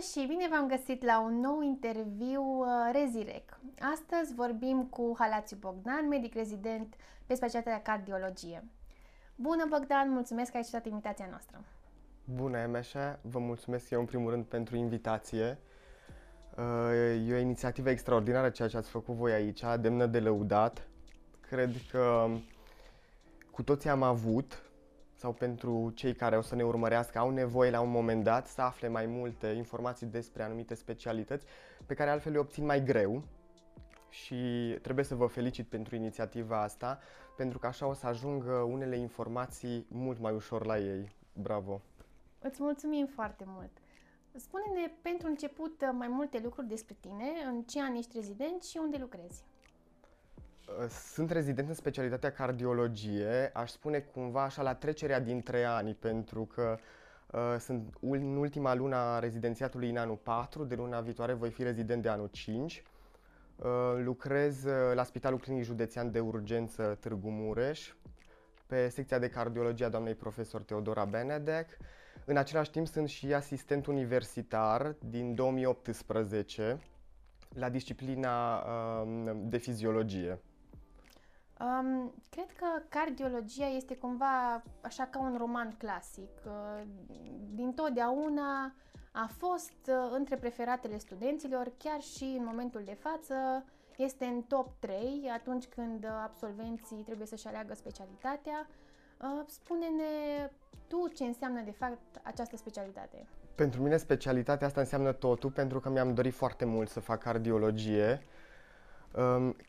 și bine v-am găsit la un nou interviu uh, Rezirec. Astăzi vorbim cu Halațiu Bogdan, medic rezident pe specialitatea cardiologie. Bună Bogdan, mulțumesc că ai acceptat invitația noastră. Bună, Emeșa, vă mulțumesc eu în primul rând pentru invitație. Uh, e o inițiativă extraordinară ceea ce ați făcut voi aici, demnă de lăudat. Cred că cu toții am avut sau pentru cei care o să ne urmărească au nevoie la un moment dat să afle mai multe informații despre anumite specialități pe care altfel le obțin mai greu și trebuie să vă felicit pentru inițiativa asta pentru că așa o să ajungă unele informații mult mai ușor la ei. Bravo! Îți mulțumim foarte mult! Spune-ne pentru început mai multe lucruri despre tine, în ce an ești rezident și unde lucrezi. Uh, sunt rezident în specialitatea cardiologie, aș spune cumva așa la trecerea dintre ani, pentru că uh, sunt în ultima lună a rezidențiatului în anul 4, de luna viitoare voi fi rezident de anul 5. Uh, lucrez uh, la Spitalul Clinic Județean de Urgență Târgu Mureș, pe secția de cardiologie a doamnei profesor Teodora Benedek. În același timp sunt și asistent universitar din 2018 la disciplina uh, de fiziologie. Um, cred că cardiologia este cumva așa ca un roman clasic. Uh, din totdeauna a fost uh, între preferatele studenților, chiar și în momentul de față este în top 3 atunci când absolvenții trebuie să-și aleagă specialitatea. Uh, spune-ne tu ce înseamnă de fapt această specialitate. Pentru mine specialitatea asta înseamnă totul pentru că mi-am dorit foarte mult să fac cardiologie.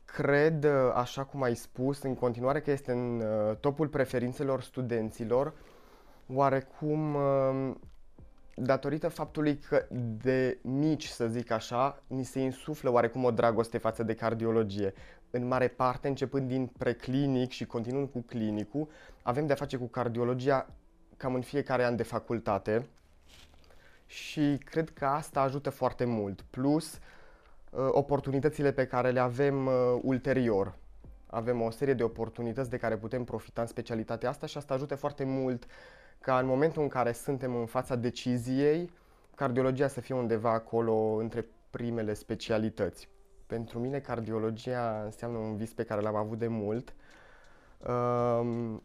Cred, așa cum ai spus, în continuare că este în uh, topul preferințelor studenților, oarecum datorită faptului că de mici, să zic așa, ni se insuflă oarecum o dragoste față de cardiologie. În mare parte, începând din preclinic și continuând cu clinicul, avem de-a face cu cardiologia cam în fiecare an de facultate și cred că asta ajută foarte mult. Plus, uh, Uh, oportunitățile pe care le avem uh, ulterior. Avem o serie de oportunități de care putem profita în specialitatea asta și asta ajută foarte mult ca în momentul în care suntem în fața deciziei, cardiologia să fie undeva acolo între primele specialități. Pentru mine cardiologia înseamnă un vis pe care l-am avut de mult. Um,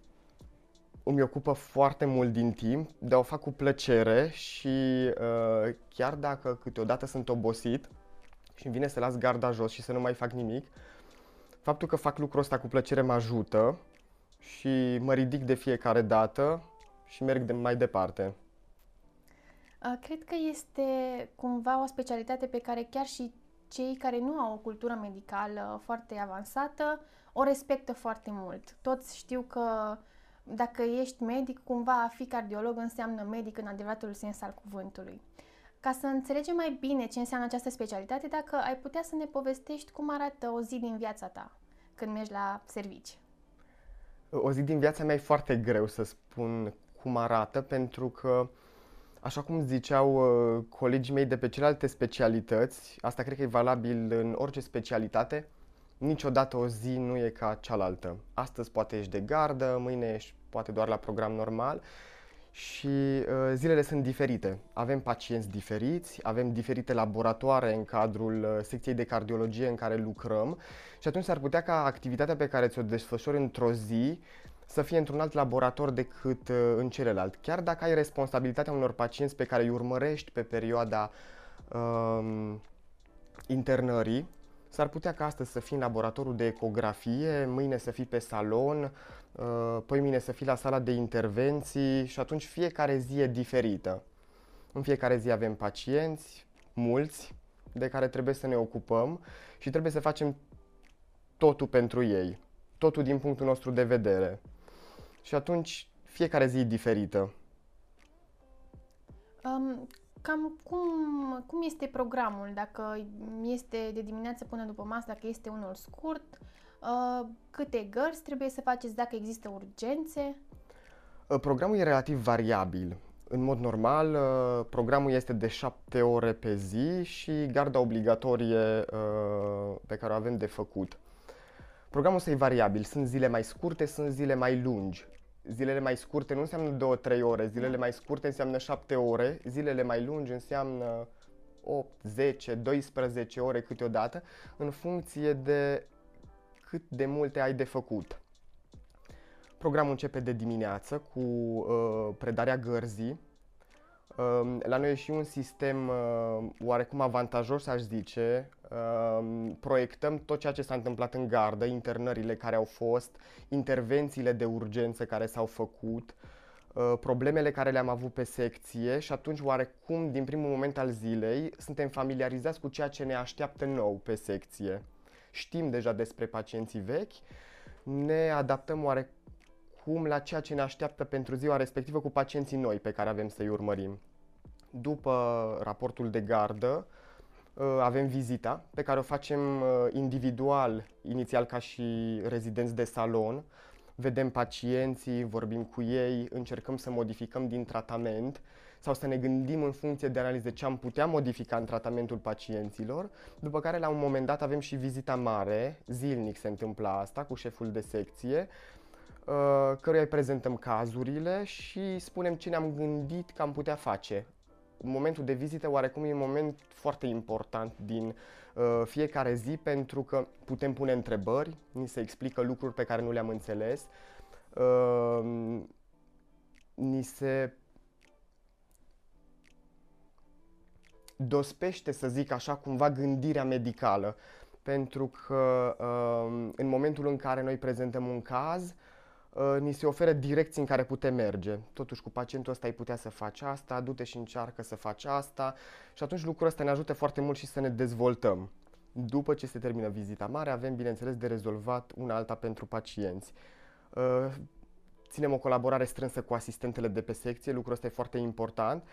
îmi ocupă foarte mult din timp, dar o fac cu plăcere și uh, chiar dacă câteodată sunt obosit, și îmi vine să las garda jos și să nu mai fac nimic, faptul că fac lucrul ăsta cu plăcere mă ajută și mă ridic de fiecare dată și merg de mai departe. Cred că este cumva o specialitate pe care chiar și cei care nu au o cultură medicală foarte avansată o respectă foarte mult. Toți știu că dacă ești medic, cumva a fi cardiolog înseamnă medic în adevăratul sens al cuvântului. Ca să înțelegem mai bine ce înseamnă această specialitate, dacă ai putea să ne povestești cum arată o zi din viața ta când mergi la servici. O zi din viața mea e foarte greu să spun cum arată, pentru că, așa cum ziceau uh, colegii mei de pe celelalte specialități, asta cred că e valabil în orice specialitate, niciodată o zi nu e ca cealaltă. Astăzi poate ești de gardă, mâine ești poate doar la program normal și uh, zilele sunt diferite. Avem pacienți diferiți, avem diferite laboratoare în cadrul uh, secției de cardiologie în care lucrăm și atunci s-ar putea ca activitatea pe care ți-o desfășori într-o zi să fie într-un alt laborator decât uh, în celălalt. Chiar dacă ai responsabilitatea unor pacienți pe care îi urmărești pe perioada uh, internării, S-ar putea ca astăzi să fii în laboratorul de ecografie, mâine să fii pe salon, uh, păi mine să fii la sala de intervenții și atunci fiecare zi e diferită. În fiecare zi avem pacienți, mulți, de care trebuie să ne ocupăm și trebuie să facem totul pentru ei, totul din punctul nostru de vedere. Și atunci fiecare zi e diferită. Um, Cam cum, cum este programul, dacă este de dimineață până după masă, dacă este unul scurt, uh, câte gărzi trebuie să faceți, dacă există urgențe? Uh, programul e relativ variabil. În mod normal, uh, programul este de 7 ore pe zi și garda obligatorie pe care o avem de făcut. Programul ăsta e variabil. Sunt zile mai scurte, sunt zile mai lungi zilele mai scurte nu înseamnă 2-3 ore, zilele mai scurte înseamnă 7 ore, zilele mai lungi înseamnă 8, 10, 12 ore câteodată, în funcție de cât de multe ai de făcut. Programul începe de dimineață cu uh, predarea gărzii. Uh, la noi e și un sistem uh, oarecum avantajos, aș zice. Uh, proiectăm tot ceea ce s-a întâmplat în gardă, internările care au fost, intervențiile de urgență care s-au făcut, uh, problemele care le-am avut pe secție și atunci oarecum din primul moment al zilei suntem familiarizați cu ceea ce ne așteaptă nou pe secție. Știm deja despre pacienții vechi, ne adaptăm oarecum acum la ceea ce ne așteaptă pentru ziua respectivă cu pacienții noi pe care avem să-i urmărim. După raportul de gardă, uh, avem vizita pe care o facem uh, individual, inițial ca și rezidenți de salon. Vedem pacienții, vorbim cu ei, încercăm să modificăm din tratament sau să ne gândim în funcție de analize ce am putea modifica în tratamentul pacienților, după care la un moment dat avem și vizita mare, zilnic se întâmplă asta cu șeful de secție, Uh, căruia îi prezentăm cazurile și spunem ce ne-am gândit că am putea face. Momentul de vizită oarecum e un moment foarte important din uh, fiecare zi pentru că putem pune întrebări, ni se explică lucruri pe care nu le-am înțeles, uh, ni se dospește, să zic așa, cumva gândirea medicală. Pentru că uh, în momentul în care noi prezentăm un caz, Uh, ni se oferă direcții în care putem merge. Totuși cu pacientul ăsta ai putea să faci asta, du-te și încearcă să faci asta și atunci lucrul ăsta ne ajută foarte mult și să ne dezvoltăm. După ce se termină vizita mare, avem bineînțeles de rezolvat una alta pentru pacienți. Uh, ținem o colaborare strânsă cu asistentele de pe secție, lucrul ăsta e foarte important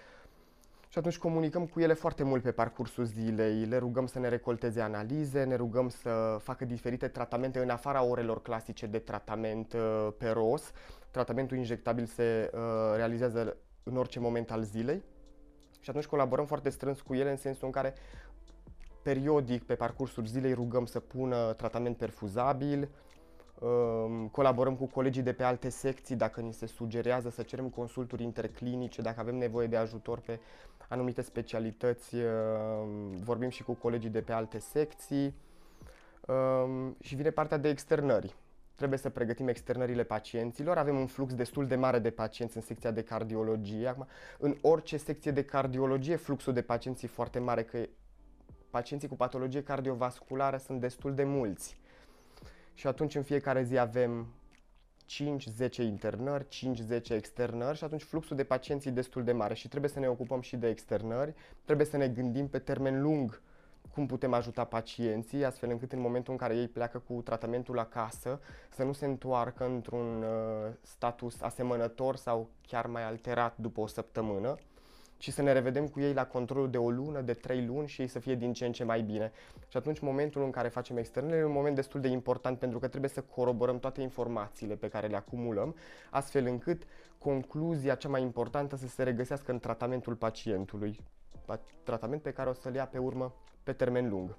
și atunci comunicăm cu ele foarte mult pe parcursul zilei, le rugăm să ne recolteze analize, ne rugăm să facă diferite tratamente în afara orelor clasice de tratament uh, pe ROS. Tratamentul injectabil se uh, realizează în orice moment al zilei. Și atunci colaborăm foarte strâns cu ele în sensul în care periodic pe parcursul zilei rugăm să pună tratament perfuzabil, um, colaborăm cu colegii de pe alte secții dacă ni se sugerează să cerem consulturi interclinice, dacă avem nevoie de ajutor pe anumite specialități, uh, vorbim și cu colegii de pe alte secții um, și vine partea de externări. Trebuie să pregătim externările pacienților. Avem un flux destul de mare de pacienți în secția de cardiologie. Acum, în orice secție de cardiologie, fluxul de pacienți e foarte mare, că pacienții cu patologie cardiovasculară sunt destul de mulți. Și atunci în fiecare zi avem 5-10 internări, 5-10 externări și atunci fluxul de pacienți e destul de mare și trebuie să ne ocupăm și de externări, trebuie să ne gândim pe termen lung cum putem ajuta pacienții, astfel încât în momentul în care ei pleacă cu tratamentul acasă, să nu se întoarcă într-un uh, status asemănător sau chiar mai alterat după o săptămână și să ne revedem cu ei la controlul de o lună, de trei luni și ei să fie din ce în ce mai bine. Și atunci momentul în care facem externele e un moment destul de important pentru că trebuie să coroborăm toate informațiile pe care le acumulăm, astfel încât concluzia cea mai importantă să se regăsească în tratamentul pacientului. Tratament pe care o să-l ia pe urmă pe termen lung.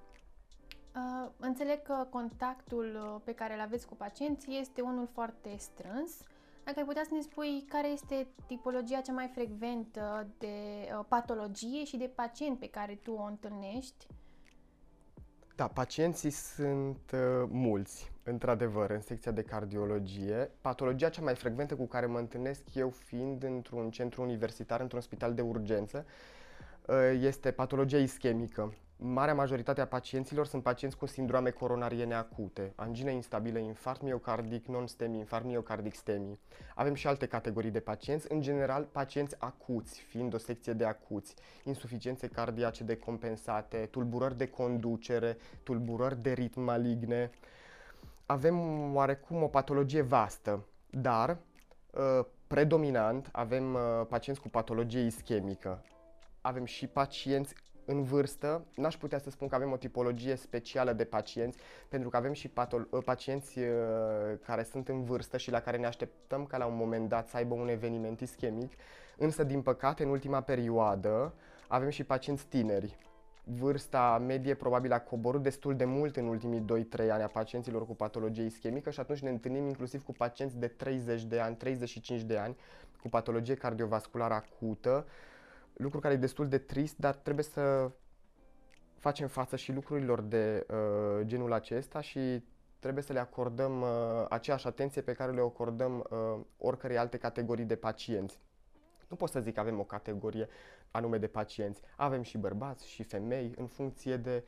Uh, înțeleg că contactul uh, pe care îl aveți cu pacienții este unul foarte strâns. Dacă ai putea să ne spui care este tipologia cea mai frecventă de uh, patologie și de pacient pe care tu o întâlnești? Da, pacienții sunt uh, mulți, într-adevăr, în secția de cardiologie. Patologia cea mai frecventă cu care mă întâlnesc eu fiind într-un centru universitar, într-un spital de urgență, uh, este patologia ischemică. Marea majoritate a pacienților sunt pacienți cu sindroame coronariene acute, angină instabilă, infarct miocardic, non-STEMI, infarct miocardic STEMI. Avem și alte categorii de pacienți, în general pacienți acuți, fiind o secție de acuți, insuficiențe cardiace decompensate, tulburări de conducere, tulburări de ritm maligne. Avem oarecum o patologie vastă, dar uh, predominant avem uh, pacienți cu patologie ischemică. Avem și pacienți în vârstă, n-aș putea să spun că avem o tipologie specială de pacienți, pentru că avem și patolo- ă, pacienți uh, care sunt în vârstă și la care ne așteptăm ca la un moment dat să aibă un eveniment ischemic, însă din păcate în ultima perioadă avem și pacienți tineri. Vârsta medie probabil a coborât destul de mult în ultimii 2-3 ani a pacienților cu patologie ischemică și atunci ne întâlnim inclusiv cu pacienți de 30 de ani, 35 de ani cu patologie cardiovasculară acută, lucru care e destul de trist, dar trebuie să facem față și lucrurilor de uh, genul acesta și trebuie să le acordăm uh, aceeași atenție pe care le acordăm uh, oricărei alte categorii de pacienți. Nu pot să zic că avem o categorie anume de pacienți. Avem și bărbați și femei în funcție de,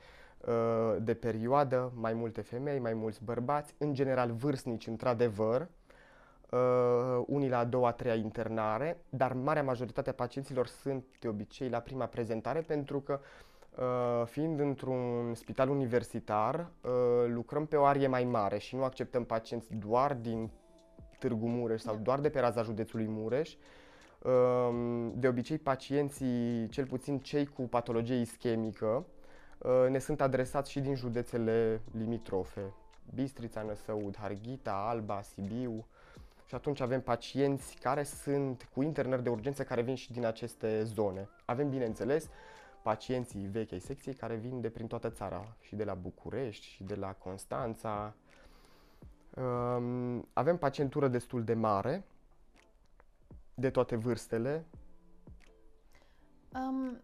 uh, de perioadă, mai multe femei, mai mulți bărbați, în general vârstnici într-adevăr, uh, unii la a doua, a treia internare, dar marea majoritate a pacienților sunt de obicei la prima prezentare pentru că Uh, fiind într-un spital universitar, uh, lucrăm pe o arie mai mare și nu acceptăm pacienți doar din Târgu Mureș sau da. doar de pe raza județului Mureș. Uh, de obicei, pacienții, cel puțin cei cu patologie ischemică, uh, ne sunt adresați și din județele limitrofe. Bistrița, Năsăud, Harghita, Alba, Sibiu. Și atunci avem pacienți care sunt cu internări de urgență care vin și din aceste zone. Avem, bineînțeles, pacienții vechi ai secției care vin de prin toată țara, și de la București, și de la Constanța. Um, avem pacientură destul de mare, de toate vârstele. Um,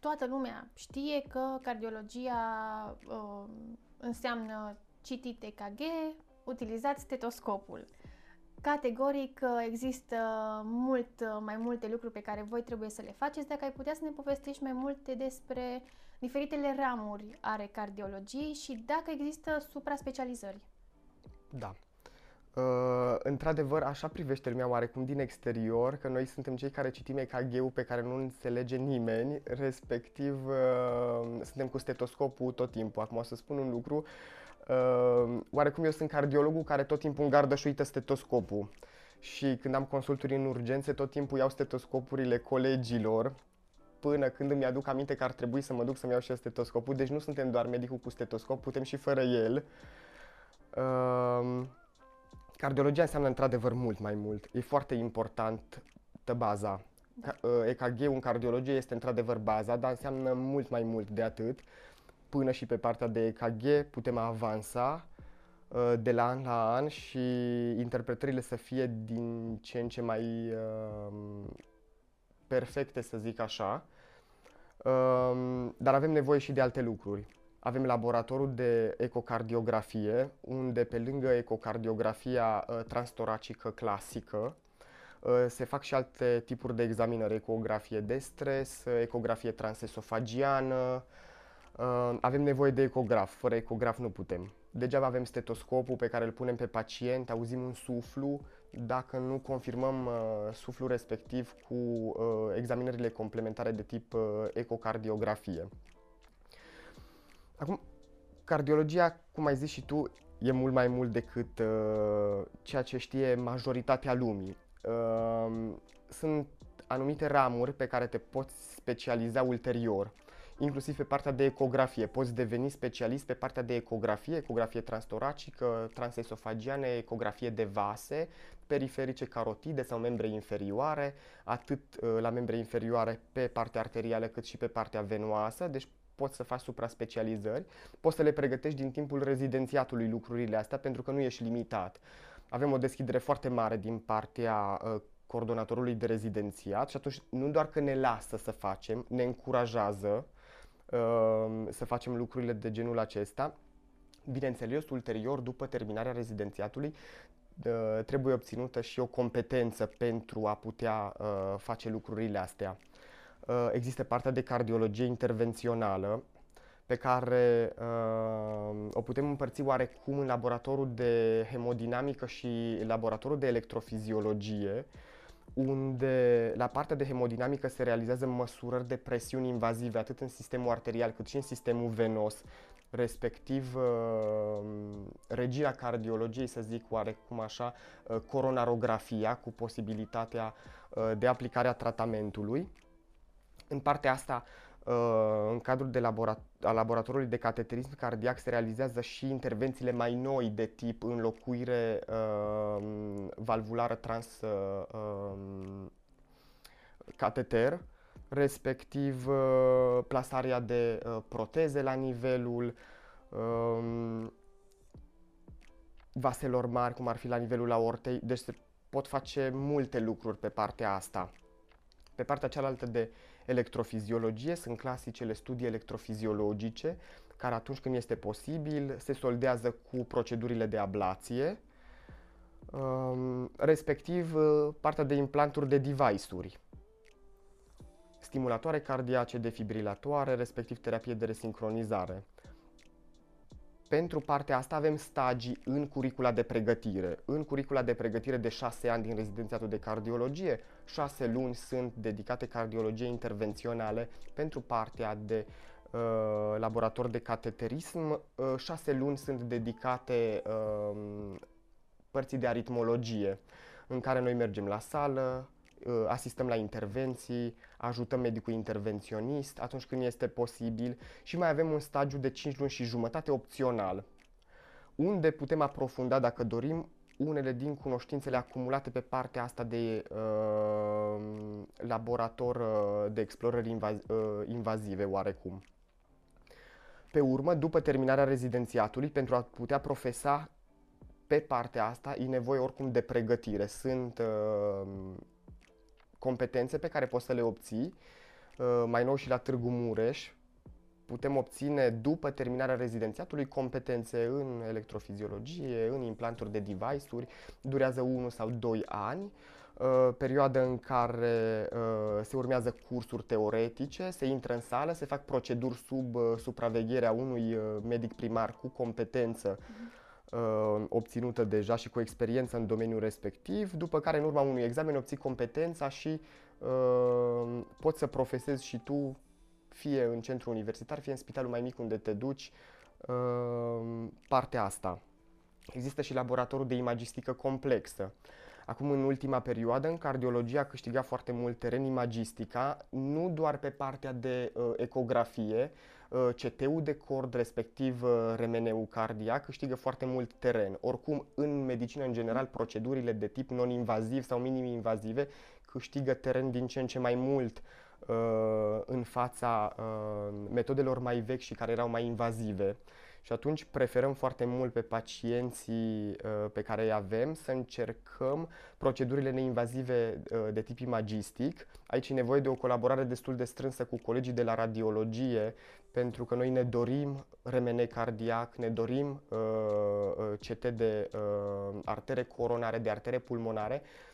toată lumea știe că cardiologia uh, înseamnă citit EKG, utilizat stetoscopul. Categoric există mult mai multe lucruri pe care voi trebuie să le faceți. Dacă ai putea să ne povestești mai multe despre diferitele ramuri ale cardiologiei și dacă există supra-specializări. Da. Uh, într-adevăr, așa privește lumea oarecum din exterior, că noi suntem cei care citim EKG-ul pe care nu înțelege nimeni, respectiv uh, suntem cu stetoscopul tot timpul. Acum o să spun un lucru, uh, Uh, oarecum eu sunt cardiologul care tot timpul îngardă și uită stetoscopul. Și când am consulturi în urgențe, tot timpul iau stetoscopurile colegilor până când îmi aduc aminte că ar trebui să mă duc să-mi iau și stetoscopul. Deci nu suntem doar medicul cu stetoscop, putem și fără el. Uh, cardiologia înseamnă într-adevăr mult mai mult. E foarte important baza. Da. Uh, EKG-ul în cardiologie este într-adevăr baza, dar înseamnă mult mai mult de atât până și pe partea de EKG putem avansa uh, de la an la an și interpretările să fie din ce în ce mai uh, perfecte, să zic așa. Uh, dar avem nevoie și de alte lucruri. Avem laboratorul de ecocardiografie, unde pe lângă ecocardiografia uh, transtoracică clasică, uh, se fac și alte tipuri de examinări, ecografie de stres, ecografie transesofagiană, Uh, avem nevoie de ecograf, fără ecograf nu putem. Degeaba avem stetoscopul pe care îl punem pe pacient, auzim un suflu, dacă nu confirmăm uh, suflul respectiv cu uh, examinările complementare de tip uh, ecocardiografie. Acum, cardiologia, cum ai zis și tu, e mult mai mult decât uh, ceea ce știe majoritatea lumii. Uh, sunt anumite ramuri pe care te poți specializa ulterior inclusiv pe partea de ecografie. Poți deveni specialist pe partea de ecografie, ecografie transtoracică, transesofagiană, ecografie de vase, periferice carotide sau membre inferioare, atât uh, la membre inferioare pe partea arterială cât și pe partea venoasă, deci poți să faci supra-specializări, poți să le pregătești din timpul rezidențiatului lucrurile astea pentru că nu ești limitat. Avem o deschidere foarte mare din partea uh, coordonatorului de rezidențiat și atunci nu doar că ne lasă să facem, ne încurajează Ehm, să facem lucrurile de genul acesta. Bineînțeles, ulterior, după terminarea rezidențiatului, trebuie obținută și o competență pentru a putea uh, face lucrurile astea. Uh, există partea de cardiologie intervențională pe care uh, o putem împărți oarecum în laboratorul de hemodinamică și laboratorul de electrofiziologie, unde la partea de hemodinamică se realizează măsurări de presiuni invazive atât în sistemul arterial cât și în sistemul venos, respectiv uh, regia cardiologiei, să zic oarecum așa, uh, coronarografia cu posibilitatea uh, de aplicare a tratamentului. În partea asta Uh, în cadrul de laborat- a laboratorului de cateterism cardiac se realizează și intervențiile mai noi de tip înlocuire uh, valvulară trans uh, um, cateter, respectiv uh, plasarea de uh, proteze la nivelul uh, vaselor mari, cum ar fi la nivelul aortei, deci se pot face multe lucruri pe partea asta. Pe partea cealaltă de electrofiziologie, sunt clasicele studii electrofiziologice, care atunci când este posibil se soldează cu procedurile de ablație, um, respectiv uh, partea de implanturi de device-uri, stimulatoare cardiace, defibrilatoare, respectiv terapie de resincronizare. Pentru partea asta avem stagii în curicula de pregătire. În curicula de pregătire de 6 ani din rezidențiatul de cardiologie, 6 luni sunt dedicate cardiologiei intervenționale pentru partea de uh, laborator de cateterism, uh, 6 luni sunt dedicate uh, părții de aritmologie, în care noi mergem la sală, uh, asistăm la intervenții, ajutăm medicul intervenționist atunci când este posibil și mai avem un stagiu de 5 luni și jumătate opțional, unde putem aprofunda, dacă dorim, unele din cunoștințele acumulate pe partea asta de uh, laborator uh, de explorări invaz- uh, invazive oarecum. Pe urmă, după terminarea rezidențiatului, pentru a putea profesa pe partea asta, e nevoie oricum de pregătire. Sunt uh, competențe pe care poți să le obții. Uh, mai nou și la Târgu Mureș putem obține după terminarea rezidențiatului competențe în electrofiziologie, în implanturi de device-uri, durează 1 sau 2 ani, uh, perioadă în care uh, se urmează cursuri teoretice, se intră în sală, se fac proceduri sub supravegherea unui medic primar cu competență uh-huh uh, obținută deja și cu experiență în domeniul respectiv, după care în urma unui examen obții competența și uh, poți să profesezi și tu fie în centru universitar, fie în spitalul mai mic unde te duci, uh, partea asta. Există și laboratorul de imagistică complexă. Acum, în ultima perioadă, în cardiologie a câștigat foarte mult teren imagistica, nu doar pe partea de uh, ecografie, uh, CT-ul de cord, respectiv uh, remeneu cardiac, câștigă foarte mult teren. Oricum, în medicină, în general, procedurile de tip non-invaziv sau minim-invazive câștigă teren din ce în ce mai mult uh, în fața uh, metodelor mai vechi și care erau mai invazive. Și atunci preferăm foarte mult pe pacienții uh, pe care îi avem să încercăm procedurile neinvazive uh, de tip imagistic. Aici e nevoie de o colaborare destul de strânsă cu colegii de la radiologie, pentru că noi ne dorim remene cardiac, ne dorim uh, uh CT de uh, artere coronare, de artere pulmonare, uh,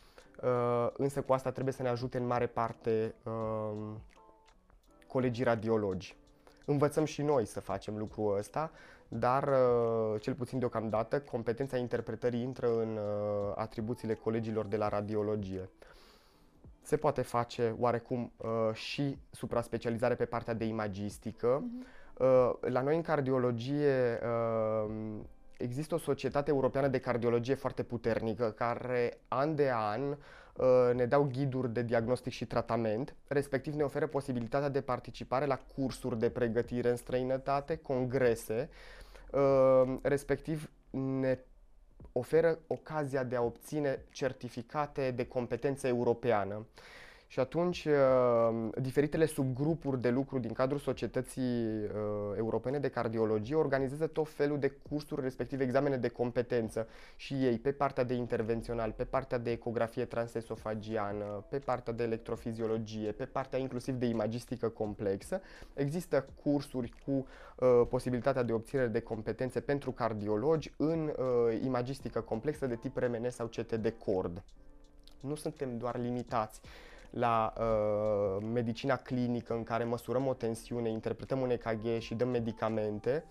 însă cu asta trebuie să ne ajute în mare parte uh, colegii radiologi. Învățăm și noi să facem lucrul ăsta, dar uh, cel puțin deocamdată competența interpretării intră în uh, atribuțiile colegilor de la radiologie. Se poate face oarecum uh, și supra-specializare pe partea de imagistică. Uh-huh. La noi în cardiologie există o societate europeană de cardiologie foarte puternică care an de an ne dau ghiduri de diagnostic și tratament, respectiv ne oferă posibilitatea de participare la cursuri de pregătire în străinătate, congrese, Ehm, respectiv ne oferă ocazia de a obține certificate de competență europeană. Și atunci, uh, diferitele subgrupuri de lucru din cadrul Societății uh, Europene de Cardiologie organizează tot felul de cursuri, respectiv examene de competență și ei pe partea de intervențional, pe partea de ecografie transesofagiană, pe partea de electrofiziologie, pe partea inclusiv de imagistică complexă. Există cursuri cu uh, posibilitatea de obținere de competențe pentru cardiologi în uh, imagistică complexă de tip RMN sau CT de cord. Nu suntem doar limitați la uh, medicina clinică în care măsurăm o tensiune, interpretăm un EKG și dăm medicamente,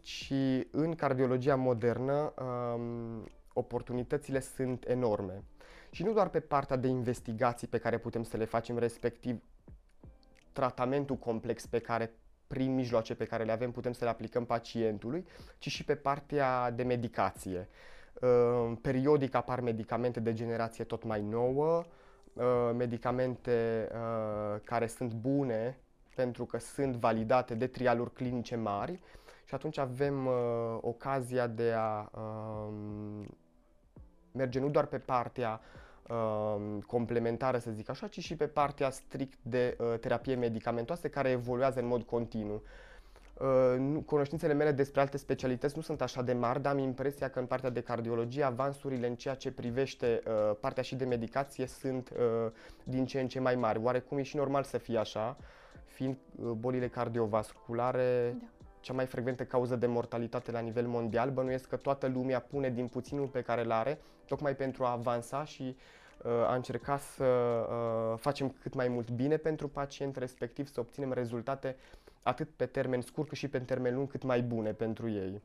ci în cardiologia modernă um, oportunitățile sunt enorme. Și nu doar pe partea de investigații pe care putem să le facem, respectiv tratamentul complex pe care prin mijloace pe care le avem putem să le aplicăm pacientului, ci și pe partea de medicație. Uh, periodic apar medicamente de generație tot mai nouă, Uh, medicamente uh, care sunt bune pentru că sunt validate de trialuri clinice mari și atunci avem uh, ocazia de a uh, merge nu doar pe partea uh, complementară, să zic așa, ci și pe partea strict de uh, terapie medicamentoase care evoluează în mod continuu. Uh, cunoștințele mele despre alte specialități nu sunt așa de mari, dar am impresia că în partea de cardiologie avansurile în ceea ce privește uh, partea și de medicație sunt uh, din ce în ce mai mari. Oarecum e și normal să fie așa, fiind uh, bolile cardiovasculare da. cea mai frecventă cauză de mortalitate la nivel mondial. Bănuiesc că toată lumea pune din puținul pe care îl are, tocmai pentru a avansa și uh, a încerca să uh, facem cât mai mult bine pentru pacient, respectiv să obținem rezultate atât pe termen scurt cât și pe termen lung cât mai bune pentru ei.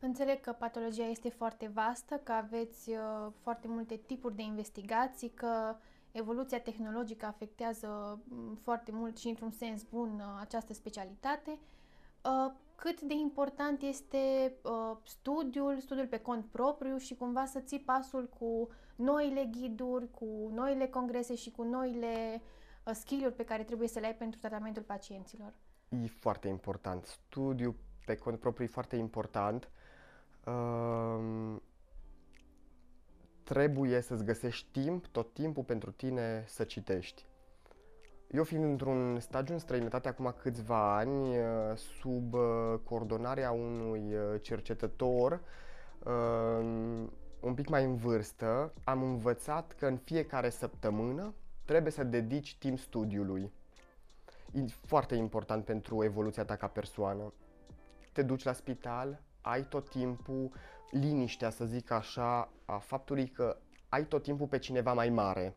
Înțeleg că patologia este foarte vastă, că aveți uh, foarte multe tipuri de investigații, că evoluția tehnologică afectează um, foarte mult și într-un sens bun uh, această specialitate. Uh, cât de important este uh, studiul, studiul pe cont propriu și cumva să ții pasul cu noile ghiduri, cu noile congrese și cu noile uh, skill-uri pe care trebuie să le ai pentru tratamentul pacienților? E foarte important. Studiul pe cont propriu e foarte important. Uh, trebuie să-ți găsești timp, tot timpul pentru tine să citești. Eu fiind într-un stagiu în străinătate acum câțiva ani, uh, sub uh, coordonarea unui uh, cercetător un pic mai în vârstă, am învățat că în fiecare săptămână trebuie să dedici timp studiului e foarte important pentru evoluția ta ca persoană. Te duci la spital, ai tot timpul liniștea, să zic așa, a faptului că ai tot timpul pe cineva mai mare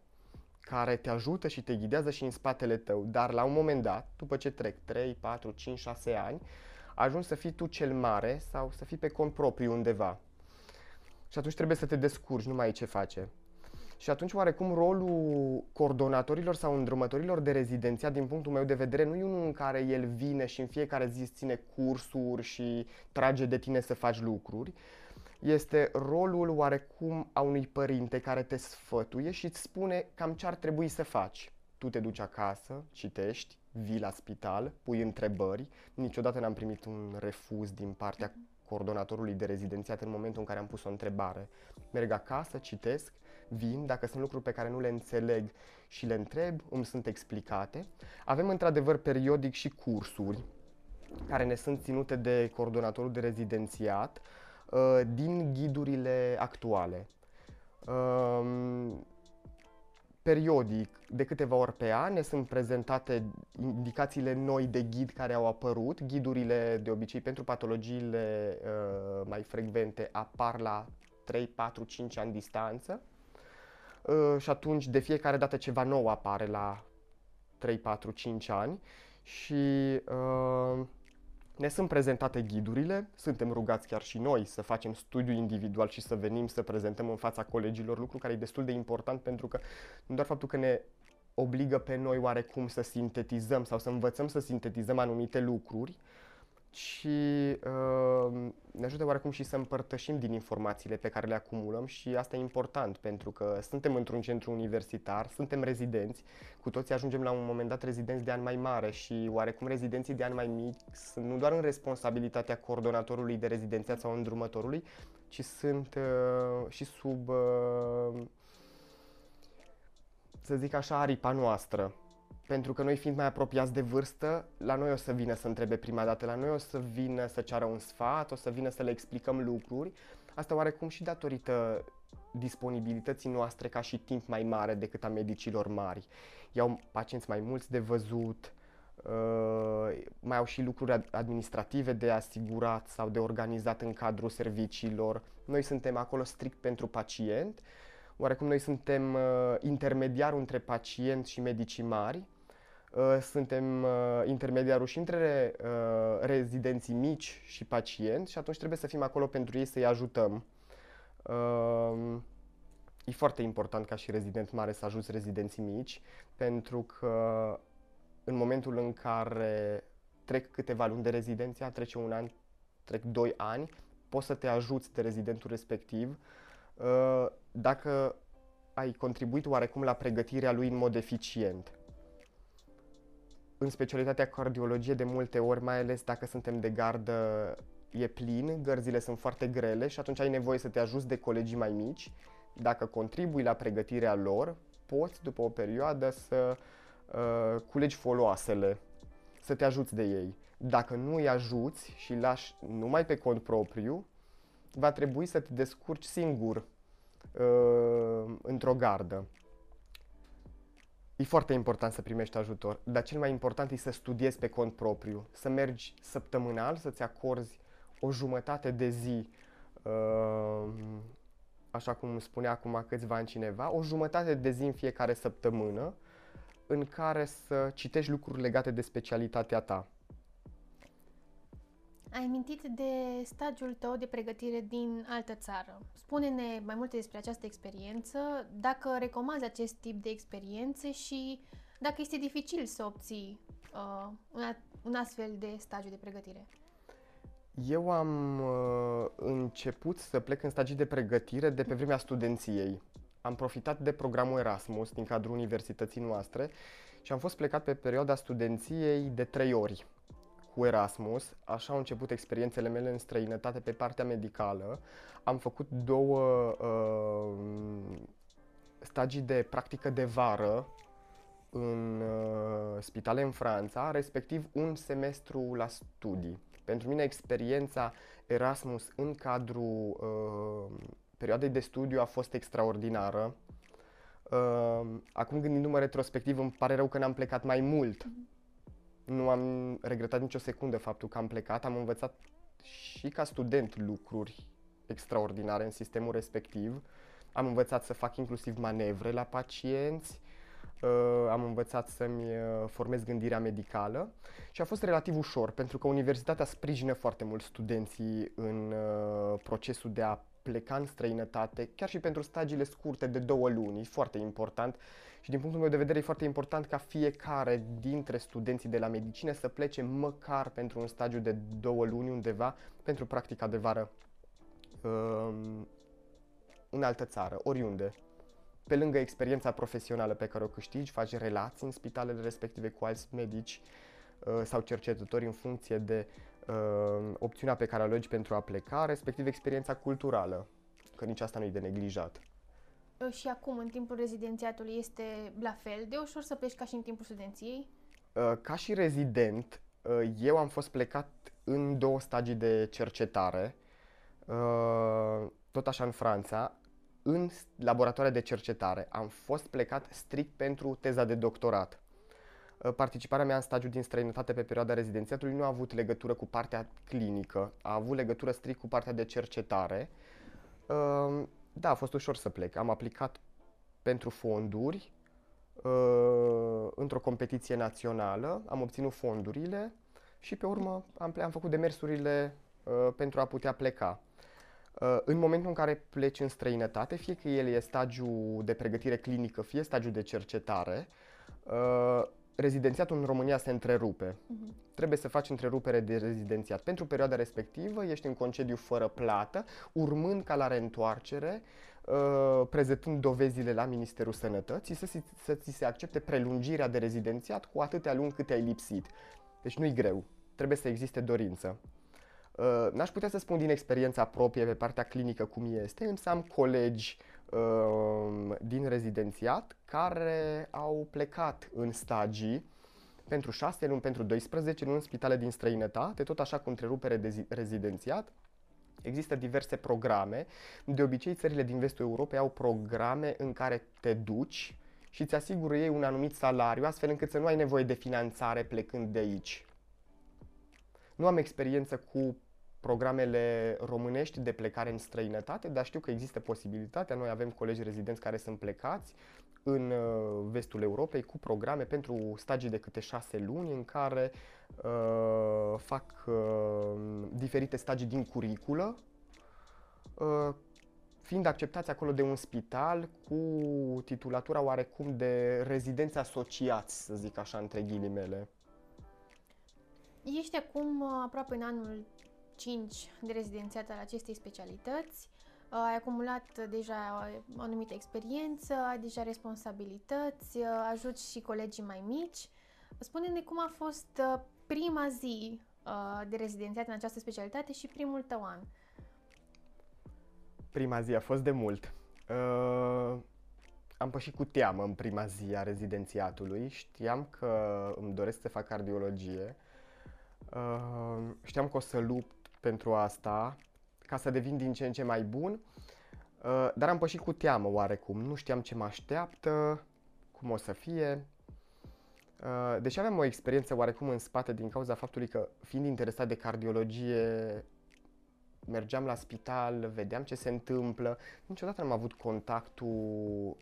care te ajută și te ghidează și în spatele tău, dar la un moment dat, după ce trec 3, 4, 5, 6 ani, ajungi să fii tu cel mare sau să fii pe cont propriu undeva. Și atunci trebuie să te descurci, nu mai ai ce face. Și atunci, oarecum, rolul coordonatorilor sau îndrumătorilor de rezidenția, din punctul meu de vedere, nu e unul în care el vine și în fiecare zi ține cursuri și trage de tine să faci lucruri. Este rolul oarecum a unui părinte care te sfătuie și îți spune cam ce ar trebui să faci. Tu te duci acasă, citești, vii la spital, pui întrebări. Niciodată n-am primit un refuz din partea coordonatorului de rezidențiat în momentul în care am pus o întrebare. Merg acasă, citesc, vin, dacă sunt lucruri pe care nu le înțeleg și le întreb, îmi sunt explicate. Avem într-adevăr periodic și cursuri care ne sunt ținute de coordonatorul de rezidențiat uh, din ghidurile actuale. Um, periodic, de câteva ori pe an, ne sunt prezentate indicațiile noi de ghid care au apărut. Ghidurile, de obicei, pentru patologiile uh, mai frecvente apar la 3, 4, 5 ani distanță. Uh, și atunci de fiecare dată ceva nou apare la 3, 4, 5 ani și uh, ne sunt prezentate ghidurile, suntem rugați chiar și noi să facem studiu individual și să venim să prezentăm în fața colegilor, lucru care e destul de important pentru că nu doar faptul că ne obligă pe noi oarecum să sintetizăm sau să învățăm să sintetizăm anumite lucruri, și uh, ne ajută oarecum și să împărtășim din informațiile pe care le acumulăm și asta e important pentru că suntem într-un centru universitar, suntem rezidenți, cu toții ajungem la un moment dat rezidenți de ani mai mare și oarecum rezidenții de ani mai mici sunt nu doar în responsabilitatea coordonatorului de rezidențiat sau îndrumătorului, ci sunt uh, și sub, uh, să zic așa, aripa noastră pentru că noi fiind mai apropiați de vârstă, la noi o să vină să întrebe prima dată, la noi o să vină să ceară un sfat, o să vină să le explicăm lucruri. Asta oarecum și datorită disponibilității noastre ca și timp mai mare decât a medicilor mari. Iau pacienți mai mulți de văzut, uh, mai au și lucruri administrative de asigurat sau de organizat în cadrul serviciilor. Noi suntem acolo strict pentru pacient, oarecum noi suntem uh, intermediarul între pacient și medicii mari Uh, suntem uh, intermediarul și între uh, rezidenții mici și pacienți și atunci trebuie să fim acolo pentru ei să-i ajutăm. E foarte important ca și rezident mare să ajuți rezidenții mici pentru că în momentul în care trec câteva luni de rezidenția, trece un an, trec doi ani, poți să te ajuți de rezidentul respectiv dacă ai contribuit oarecum la pregătirea lui în mod eficient în specialitatea cardiologie de multe ori, mai ales dacă suntem de gardă, e plin, gărzile sunt foarte grele și atunci ai nevoie să te ajuți de colegii mai mici. Dacă contribui la pregătirea lor, poți după o perioadă să uh, culegi foloasele, să te ajuți de ei. Dacă nu îi ajuți și îi lași numai pe cont propriu, va trebui să te descurci singur uh, într-o gardă. E foarte important să primești ajutor, dar cel mai important e să studiezi pe cont propriu, să mergi săptămânal, să-ți acorzi o jumătate de zi, uh, așa cum spunea acum câțiva ani cineva, o jumătate de zi în fiecare săptămână în care să citești lucruri legate de specialitatea ta. Ai mintit de stagiul tău de pregătire din altă țară. Spune-ne mai multe despre această experiență, dacă recomanzi acest tip de experiențe și dacă este dificil să obții uh, un, un astfel de stagiu de pregătire. Eu am uh, început să plec în stagii de pregătire de pe vremea studenției. Am profitat de programul Erasmus din cadrul universității noastre și am fost plecat pe perioada studenției de trei ori cu Erasmus. Așa au început experiențele mele în străinătate pe partea medicală. Am făcut două uh, stagii de practică de vară în uh, spitale în Franța, respectiv un semestru la studii. Pentru mine experiența Erasmus în cadrul uh, perioadei de studiu a fost extraordinară. Uh, acum gândindu-mă retrospectiv, îmi pare rău că n-am plecat mai mult. Nu am regretat nicio secundă faptul că am plecat, am învățat și ca student lucruri extraordinare în sistemul respectiv. Am învățat să fac inclusiv manevre la pacienți, uh, am învățat să-mi uh, formez gândirea medicală și a fost relativ ușor pentru că universitatea sprijină foarte mult studenții în uh, procesul de a pleca în străinătate, chiar și pentru stagiile scurte de două luni, foarte important. Și din punctul meu de vedere e foarte important ca fiecare dintre studenții de la medicină să plece măcar pentru un stagiu de două luni undeva pentru practica de vară um, în altă țară, oriunde. Pe lângă experiența profesională pe care o câștigi, faci relații în spitalele respective cu alți medici uh, sau cercetători în funcție de uh, opțiunea pe care alegi pentru a pleca, respectiv experiența culturală, că nici asta nu e de neglijat. Uh, și acum, în timpul rezidențiatului, este la fel de ușor să pleci ca și în timpul studenției? Uh, ca și rezident, uh, eu am fost plecat în două stagii de cercetare, uh, tot așa în Franța, în laboratoare de cercetare. Am fost plecat strict pentru teza de doctorat. Uh, participarea mea în stagiu din străinătate pe perioada rezidențiatului nu a avut legătură cu partea clinică, a avut legătură strict cu partea de cercetare. Uh, da, a fost ușor să plec. Am aplicat pentru fonduri uh, într-o competiție națională, am obținut fondurile și pe urmă am, am făcut demersurile pentru a putea pleca. În momentul în care pleci în străinătate, fie că el e stagiu de pregătire clinică, fie stagiu de cercetare, rezidențiatul în România se întrerupe. Uh-huh. Trebuie să faci întrerupere de rezidențiat. Pentru perioada respectivă ești în concediu fără plată, urmând ca la reîntoarcere, uh, prezentând dovezile la Ministerul Sănătății, să, să ți se accepte prelungirea de rezidențiat cu atâtea luni câte ai lipsit. Deci nu-i greu, trebuie să existe dorință. Uh, n-aș putea să spun din experiența proprie pe partea clinică cum este, însă am colegi uh, din rezidențiat care au plecat în stagii pentru 6 luni, pentru 12 luni în spitale din străinătate, tot așa cu întrerupere de rezidențiat. Există diverse programe. De obicei, țările din vestul Europei au programe în care te duci și îți asigură ei un anumit salariu, astfel încât să nu ai nevoie de finanțare plecând de aici. Nu am experiență cu programele românești de plecare în străinătate, dar știu că există posibilitatea. Noi avem colegi rezidenți care sunt plecați în uh, vestul Europei cu programe pentru stagii de câte șase luni în care uh, fac uh, diferite stagii din curiculă, uh, fiind acceptați acolo de un spital cu titulatura oarecum de rezidenți asociați, să zic așa, între ghilimele. Ești acum uh, aproape în anul 5 de rezidențiat al acestei specialități. Uh, ai acumulat deja o anumită experiență, ai deja responsabilități, uh, ajuți și colegii mai mici. Spune-ne cum a fost prima zi de rezidențiat în această specialitate și primul tău an. Prima zi a fost de mult. Uh, am pășit cu teamă în prima zi a rezidențiatului. Știam că îmi doresc să fac cardiologie Uh, știam că o să lupt pentru asta, ca să devin din ce în ce mai bun, uh, dar am pășit cu teamă oarecum. Nu știam ce mă așteaptă, cum o să fie. Uh, deși aveam o experiență oarecum în spate din cauza faptului că, fiind interesat de cardiologie, mergeam la spital, vedeam ce se întâmplă. Niciodată n-am avut contactul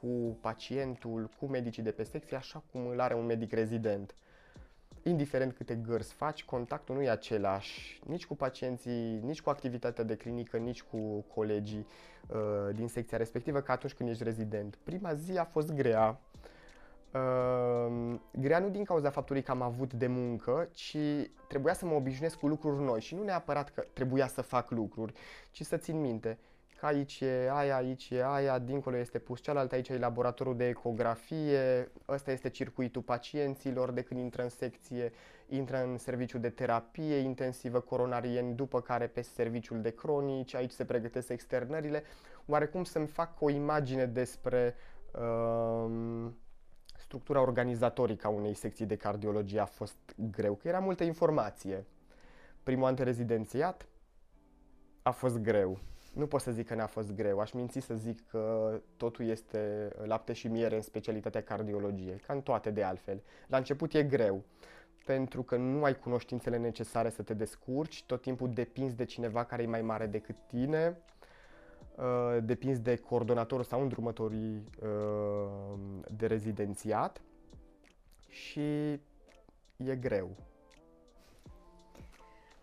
cu pacientul, cu medicii de pe secție, așa cum îl are un medic rezident. Indiferent câte gărzi faci, contactul nu e același nici cu pacienții, nici cu activitatea de clinică, nici cu colegii uh, din secția respectivă, ca atunci când ești rezident. Prima zi a fost grea, Uh, grea nu din cauza faptului că am avut de muncă, ci trebuia să mă obișnuiesc cu lucruri noi. Și nu neapărat că trebuia să fac lucruri, ci să țin minte că aici e aia, aici e aia, dincolo este pus cealaltă, aici e laboratorul de ecografie, ăsta este circuitul pacienților de când intră în secție, intră în serviciul de terapie intensivă coronarieni, după care pe serviciul de cronici, aici se pregătesc externările, oarecum să-mi fac o imagine despre uh, structura organizatorică a unei secții de cardiologie a fost greu, că era multă informație. Primul an de rezidențiat a fost greu. Nu pot să zic că n-a fost greu, aș minți să zic că totul este lapte și miere în specialitatea cardiologie, ca în toate de altfel. La început e greu, pentru că nu ai cunoștințele necesare să te descurci, tot timpul depinzi de cineva care e mai mare decât tine, Uh, depinzi de coordonatorul sau îndrumătorii uh, de rezidențiat și e greu.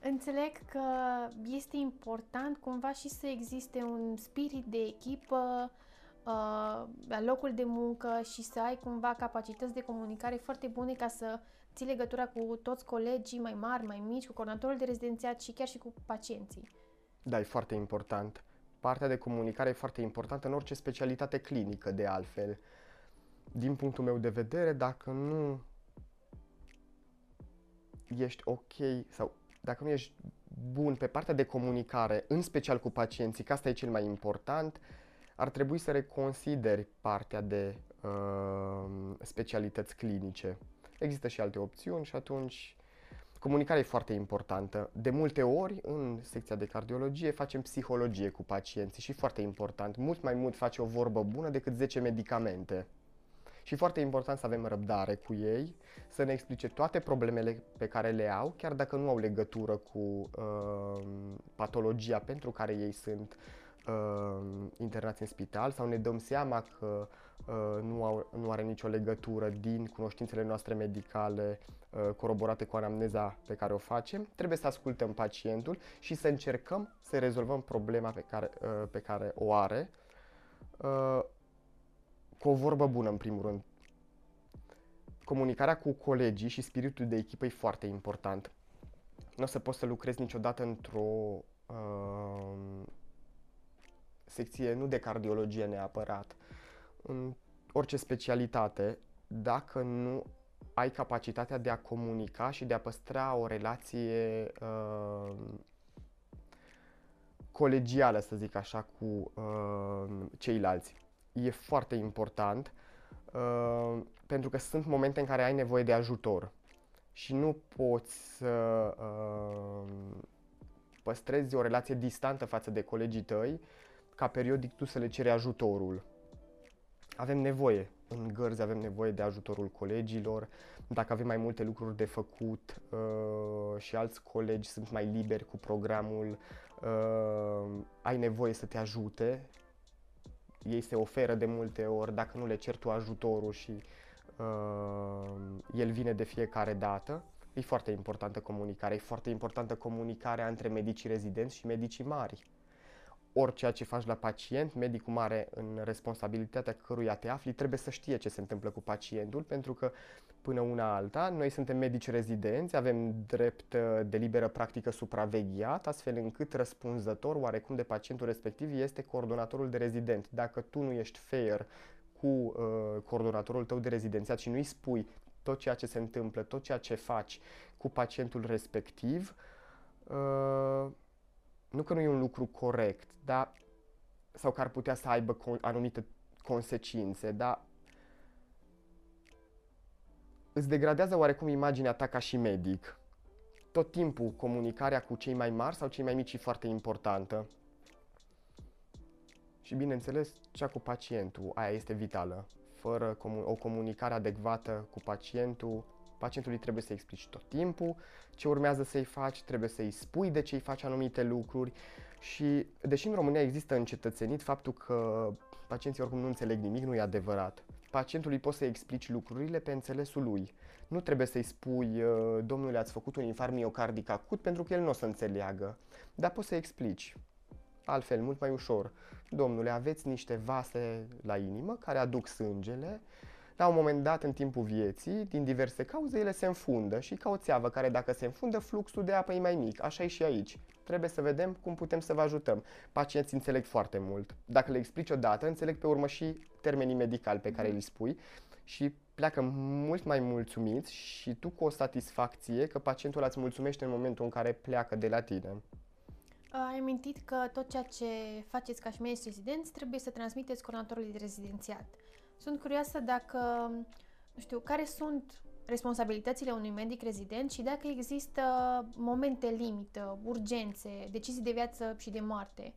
Înțeleg că este important cumva și să existe un spirit de echipă uh, la locul de muncă și să ai cumva capacități de comunicare foarte bune ca să ții legătura cu toți colegii mai mari, mai mici, cu coordonatorul de rezidențiat și chiar și cu pacienții. Da, e foarte important partea de comunicare e foarte importantă în orice specialitate clinică, de altfel. Din punctul meu de vedere, dacă nu ești ok sau dacă nu ești bun pe partea de comunicare, în special cu pacienții, că asta e cel mai important, ar trebui să reconsideri partea de uh, specialități clinice. Există și alte opțiuni și atunci Comunicarea e foarte importantă. De multe ori, în secția de cardiologie, facem psihologie cu pacienții și foarte important. Mult mai mult face o vorbă bună decât 10 medicamente. Și foarte important să avem răbdare cu ei, să ne explice toate problemele pe care le au, chiar dacă nu au legătură cu uh, patologia pentru care ei sunt uh, internați în spital sau ne dăm seama că uh, nu, au, nu are nicio legătură din cunoștințele noastre medicale uh, coroborate cu anamneza pe care o facem, trebuie să ascultăm pacientul și să încercăm să rezolvăm problema pe care, uh, pe care o are. Uh, cu o vorbă bună în primul rând. Comunicarea cu colegii și spiritul de echipă e foarte important. Nu o să poți să lucrezi niciodată într-o uh, secție nu de cardiologie neapărat, în orice specialitate, dacă nu ai capacitatea de a comunica și de a păstra o relație uh, colegială, să zic așa, cu uh, ceilalți. E foarte important uh, pentru că sunt momente în care ai nevoie de ajutor și nu poți să uh, păstrezi o relație distantă față de colegii tăi ca periodic tu să le ceri ajutorul. Avem nevoie, în gărzi avem nevoie de ajutorul colegilor, dacă avem mai multe lucruri de făcut uh, și alți colegi sunt mai liberi cu programul, uh, ai nevoie să te ajute, ei se oferă de multe ori, dacă nu le cer tu ajutorul și uh, el vine de fiecare dată. E foarte importantă comunicarea, e foarte importantă comunicarea între medicii rezidenți și medicii mari orice ce faci la pacient, medicul mare în responsabilitatea căruia te afli, trebuie să știe ce se întâmplă cu pacientul, pentru că până una alta, noi suntem medici rezidenți, avem drept uh, de liberă practică supravegheat, astfel încât răspunzător oarecum de pacientul respectiv este coordonatorul de rezident. Dacă tu nu ești fair cu uh, coordonatorul tău de rezidențiat și nu-i spui tot ceea ce se întâmplă, tot ceea ce faci cu pacientul respectiv, uh, nu că nu e un lucru corect, dar sau că ar putea să aibă con- anumite consecințe, dar îți degradează oarecum imaginea ta ca și medic. tot timpul comunicarea cu cei mai mari sau cei mai mici e foarte importantă. Și bineînțeles, cea cu pacientul, aia este vitală. Fără comu- o comunicare adecvată cu pacientul, pacientului trebuie să explici tot timpul ce urmează să-i faci, trebuie să-i spui de ce îi faci anumite lucruri și deși în România există încetățenit faptul că pacienții oricum nu înțeleg nimic, nu e adevărat. Pacientului poți să-i explici lucrurile pe înțelesul lui. Nu trebuie să-i spui, ă, domnule, ați făcut un infarct miocardic acut, pentru că el nu o să înțeleagă. Dar poți să-i explici. Altfel, mult mai ușor. Domnule, aveți niște vase la inimă care aduc sângele. La un moment dat, în timpul vieții, din diverse cauze, ele se înfundă și ca o țeavă care dacă se înfundă, fluxul de apă e mai mic. Așa e și aici. Trebuie să vedem cum putem să vă ajutăm. Pacienții înțeleg foarte mult. Dacă le explici odată, înțeleg pe urmă și termenii medicali pe care îi spui și pleacă mult mai mulțumiți și tu cu o satisfacție că pacientul îți mulțumește în momentul în care pleacă de la tine. Ai amintit că tot ceea ce faceți ca și medici rezidenți trebuie să transmiteți coordonatorului de rezidențiat. Sunt curioasă dacă, nu știu, care sunt responsabilitățile unui medic rezident și dacă există momente limită, urgențe, decizii de viață și de moarte.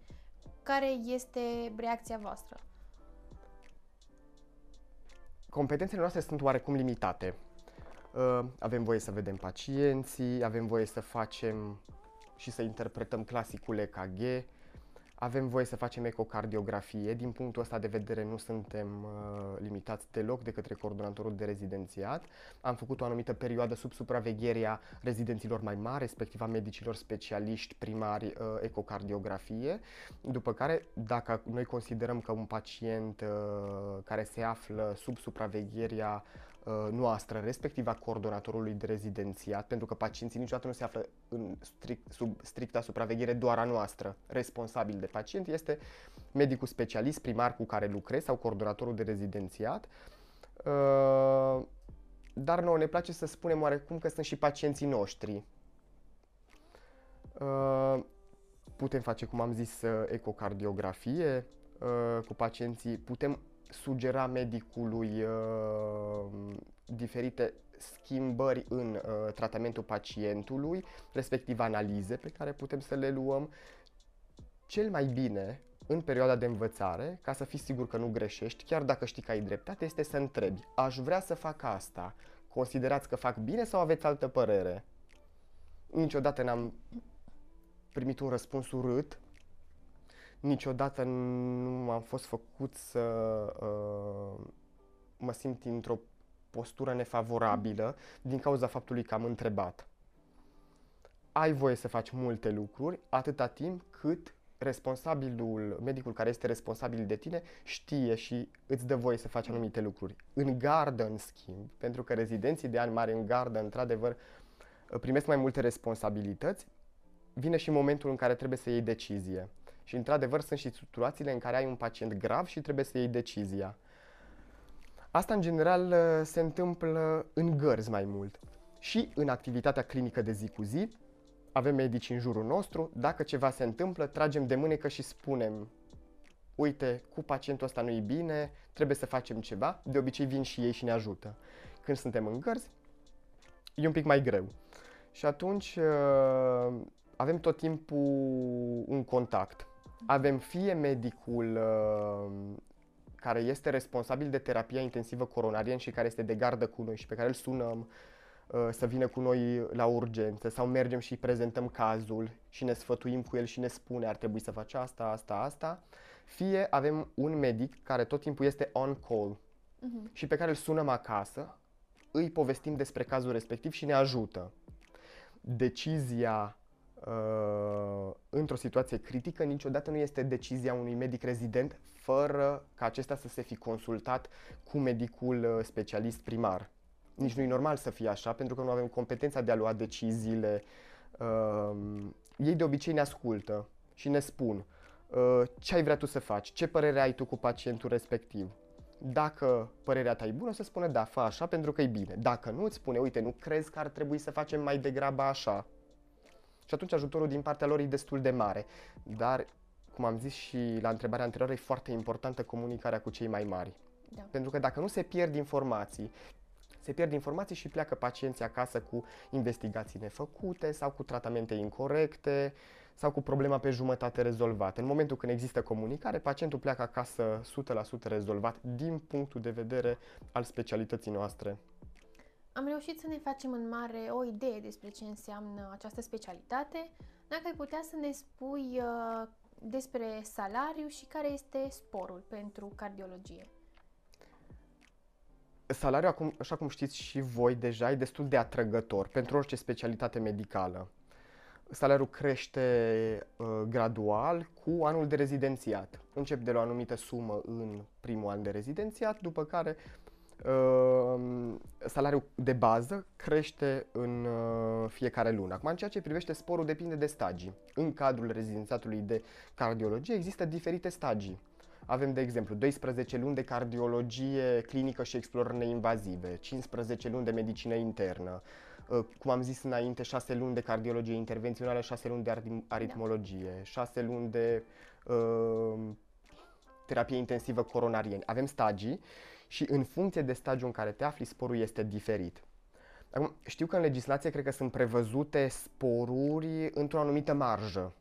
Care este reacția voastră? Competențele noastre sunt oarecum limitate. Uh, avem voie să vedem pacienții, avem voie să facem și să interpretăm clasicul EKG, avem voie să facem ecocardiografie. Din punctul ăsta de vedere nu suntem uh, limitați deloc de către coordonatorul de rezidențiat. Am făcut o anumită perioadă sub supravegherea rezidenților mai mari, respectiv a medicilor specialiști primari uh, ecocardiografie, după care dacă noi considerăm că un pacient uh, care se află sub supravegherea Uh, noastră, respectiv a coordonatorului de rezidențiat, pentru că pacienții niciodată nu se află în strict, sub stricta supraveghere doar a noastră. Responsabil de pacient este medicul specialist primar cu care lucrez sau coordonatorul de rezidențiat. Uh, dar nouă ne place să spunem oarecum că sunt și pacienții noștri. Uh, putem face, cum am zis, ecocardiografie cu pacienții, putem sugera medicului uh, diferite schimbări în uh, tratamentul pacientului, respectiv analize pe care putem să le luăm. Cel mai bine în perioada de învățare, ca să fii sigur că nu greșești, chiar dacă știi că ai dreptate, este să întrebi, aș vrea să fac asta, considerați că fac bine sau aveți altă părere? Niciodată n-am primit un răspuns urât niciodată nu am fost făcut să uh, mă simt într-o postură nefavorabilă din cauza faptului că am întrebat. Ai voie să faci multe lucruri atâta timp cât responsabilul, medicul care este responsabil de tine știe și îți dă voie să faci anumite lucruri. În gardă, în schimb, pentru că rezidenții de ani mari în gardă, într-adevăr, primesc mai multe responsabilități, vine și momentul în care trebuie să iei decizie. Și într-adevăr sunt și situațiile în care ai un pacient grav și trebuie să iei decizia. Asta în general se întâmplă în gărzi mai mult. Și în activitatea clinică de zi cu zi, avem medici în jurul nostru, dacă ceva se întâmplă, tragem de mânecă și spunem uite, cu pacientul ăsta nu-i bine, trebuie să facem ceva, de obicei vin și ei și ne ajută. Când suntem în gărzi, e un pic mai greu. Și atunci uh, avem tot timpul un contact avem fie medicul uh, care este responsabil de terapia intensivă coronariană și care este de gardă cu noi și pe care îl sunăm uh, să vină cu noi la urgență sau mergem și prezentăm cazul și ne sfătuim cu el și ne spune ar trebui să faci asta, asta, asta. Fie avem un medic care tot timpul este on call uh-huh. și pe care îl sunăm acasă, îi povestim despre cazul respectiv și ne ajută. Decizia uh, într-o situație critică, niciodată nu este decizia unui medic rezident fără ca acesta să se fi consultat cu medicul uh, specialist primar. Nici nu e normal să fie așa, pentru că nu avem competența de a lua deciziile. Uh, ei de obicei ne ascultă și ne spun uh, ce ai vrea tu să faci, ce părere ai tu cu pacientul respectiv. Dacă părerea ta e bună, să spune da, fă așa pentru că e bine. Dacă nu, îți spune, uite, nu crezi că ar trebui să facem mai degrabă așa. Și atunci ajutorul din partea lor e destul de mare. Dar, cum am zis și la întrebarea anterioară, e foarte importantă comunicarea cu cei mai mari. Da. Pentru că dacă nu se pierd informații, Se pierd informații și pleacă pacienții acasă cu investigații nefăcute sau cu tratamente incorrecte sau cu problema pe jumătate rezolvată. În momentul când există comunicare, pacientul pleacă acasă 100% rezolvat din punctul de vedere al specialității noastre. Am reușit să ne facem în mare o idee despre ce înseamnă această specialitate. Dacă ai putea să ne spui uh, despre salariu și care este sporul pentru cardiologie. Salariul, acum, așa cum știți și voi deja, e destul de atrăgător pentru orice specialitate medicală. Salariul crește uh, gradual cu anul de rezidențiat. Încep de la o anumită sumă în primul an de rezidențiat, după care uh, salariul de bază crește în uh, fiecare lună. Acum, în ceea ce privește sporul, depinde de stagii. În cadrul rezidențiatului de cardiologie există diferite stagii. Avem, de exemplu, 12 luni de cardiologie clinică și explorări neinvazive, 15 luni de medicină internă, uh, cum am zis înainte, 6 luni de cardiologie intervențională, 6 luni de aritmologie, 6 luni de uh, terapie intensivă coronarieni. Avem stagii și în funcție de stagiul în care te afli, sporul este diferit. Acum, știu că în legislație cred că sunt prevăzute sporuri într-o anumită marjă.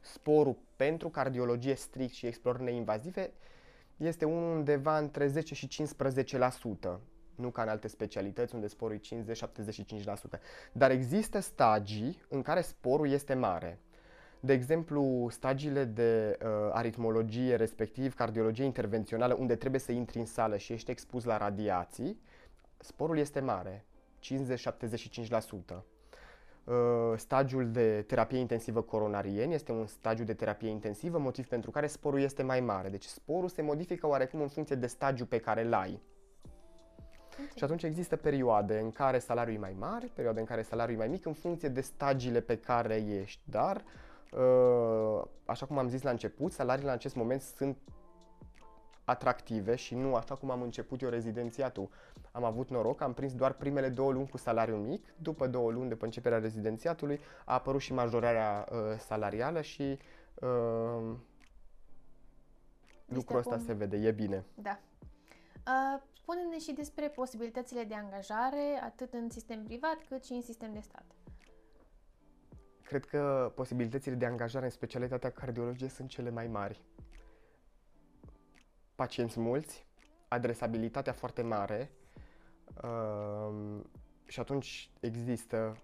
Sporul pentru cardiologie strict și explorări neinvazive este unul undeva între 10 și 15%. Nu ca în alte specialități unde sporul e 50-75%. Dar există stagii în care sporul este mare. De exemplu, stagiile de uh, aritmologie, respectiv cardiologie intervențională, unde trebuie să intri în sală și ești expus la radiații, sporul este mare, 50-75%. Uh, stagiul de terapie intensivă coronarien este un stagiu de terapie intensivă, motiv pentru care sporul este mai mare. Deci sporul se modifică oarecum în funcție de stagiul pe care îl ai. Okay. Și atunci există perioade în care salariul e mai mare, perioade în care salariul e mai mic, în funcție de stagiile pe care ești. Dar, uh, așa cum am zis la început, salariile în acest moment sunt atractive și nu așa cum am început eu rezidențiatul. Am avut noroc, am prins doar primele două luni cu salariu mic, după două luni după începerea rezidențiatului a apărut și majorarea uh, salarială și uh, lucrul ăsta se vede, e bine. Da. Uh, spune-ne și despre posibilitățile de angajare, atât în sistem privat cât și în sistem de stat. Cred că posibilitățile de angajare în specialitatea cardiologie sunt cele mai mari pacienți mulți, adresabilitatea foarte mare uh, și atunci există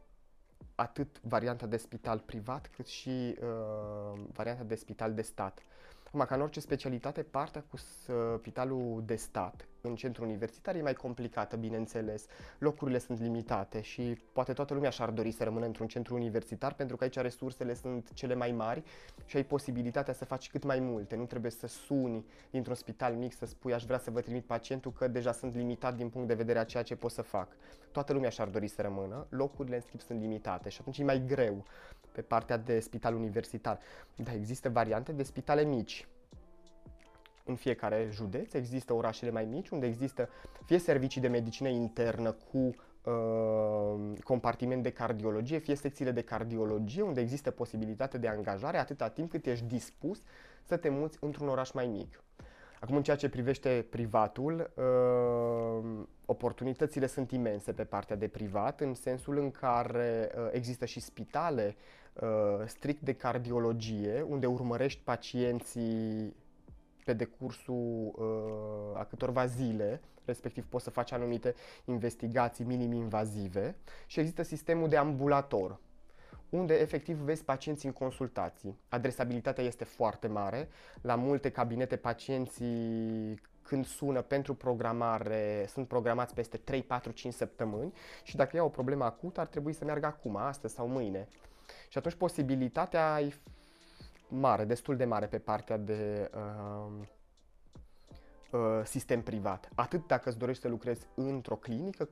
atât varianta de spital privat cât și uh, varianta de spital de stat. Acum, ca în orice specialitate, partea cu spitalul de stat în centru universitar e mai complicată, bineînțeles. Locurile sunt limitate și poate toată lumea și-ar dori să rămână într-un centru universitar pentru că aici resursele sunt cele mai mari și ai posibilitatea să faci cât mai multe. Nu trebuie să suni dintr-un spital mic să spui aș vrea să vă trimit pacientul că deja sunt limitat din punct de vedere a ceea ce pot să fac. Toată lumea și-ar dori să rămână, locurile în schimb sunt limitate și atunci e mai greu pe partea de spital universitar. Dar există variante de spitale mici. În fiecare județ există orașele mai mici unde există fie servicii de medicină internă cu uh, compartiment de cardiologie, fie secțiile de cardiologie unde există posibilitate de angajare atâta timp cât ești dispus să te muți într-un oraș mai mic. Acum, în ceea ce privește privatul, uh, oportunitățile sunt imense pe partea de privat, în sensul în care uh, există și spitale uh, strict de cardiologie, unde urmărești pacienții pe decursul uh, a câtorva zile, respectiv poți să faci anumite investigații minim-invazive și există sistemul de ambulator, unde efectiv vezi pacienții în consultații. Adresabilitatea este foarte mare. La multe cabinete pacienții când sună pentru programare, sunt programați peste 3, 4, 5 săptămâni și dacă iau o problemă acută ar trebui să meargă acum, astăzi sau mâine. Și atunci posibilitatea e mare, destul de mare pe partea de uh, uh, sistem privat. Atât dacă îți dorești să lucrezi într-o clinică,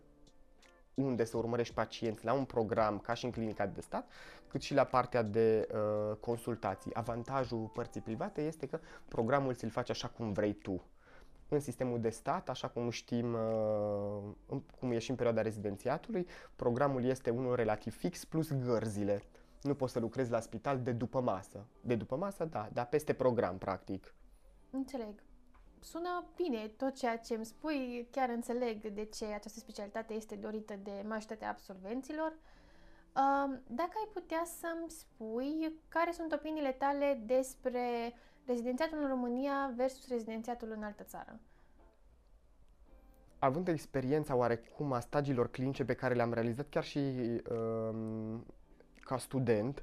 unde să urmărești pacienți la un program ca și în clinica de stat, cât și la partea de uh, consultații. Avantajul părții private este că programul ți-l faci așa cum vrei tu. În sistemul de stat, așa cum știm, uh, cum e și în perioada rezidențiatului, programul este unul relativ fix plus gărzile. Nu poți să lucrezi la spital de după masă. De după masă, da, dar peste program, practic. Înțeleg. sună bine tot ceea ce îmi spui, chiar înțeleg de ce această specialitate este dorită de majoritatea absolvenților. Dacă ai putea să-mi spui care sunt opiniile tale despre rezidențiatul în România versus rezidențiatul în altă țară? Având experiența oarecum a stagiilor clinice pe care le-am realizat chiar și um, ca student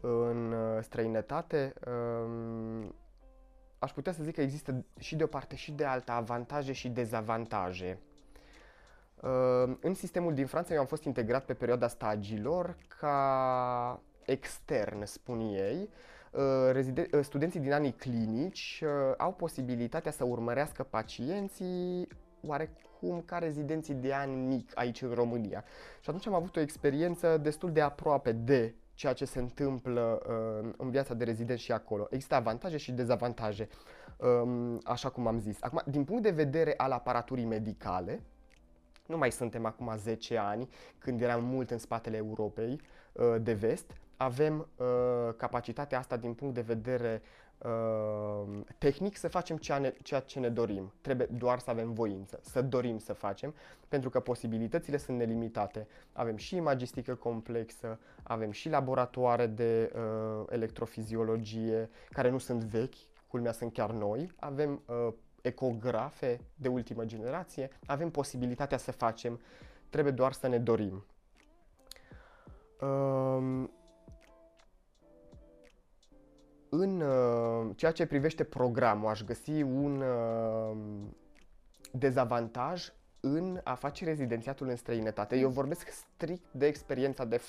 în uh, străinătate, um, aș putea să zic că există și de o parte și de alta avantaje și dezavantaje. Uh, în sistemul din Franța eu am fost integrat pe perioada stagiilor ca extern, spun ei. Uh, studenții din anii clinici au posibilitatea să urmărească pacienții oarecum ca rezidenții de an mic aici în România. Și atunci am avut o experiență destul de aproape de ceea ce se întâmplă uh, în viața de rezident și acolo. Există avantaje și dezavantaje, um, așa cum am zis. Acum, din punct de vedere al aparaturii medicale, nu mai suntem acum 10 ani, când eram mult în spatele Europei uh, de vest, avem uh, capacitatea asta din punct de vedere uh, tehnic să facem ceea, ne, ceea ce ne dorim. Trebuie doar să avem voință, să dorim să facem, pentru că posibilitățile sunt nelimitate. Avem și imagistică complexă, avem și laboratoare de uh, electrofiziologie, care nu sunt vechi, culmea sunt chiar noi, avem uh, ecografe de ultimă generație, avem posibilitatea să facem, trebuie doar să ne dorim. Uh, în uh, ceea ce privește programul, aș găsi un uh, dezavantaj în a face rezidențiatul în străinătate. Eu vorbesc strict de experiența de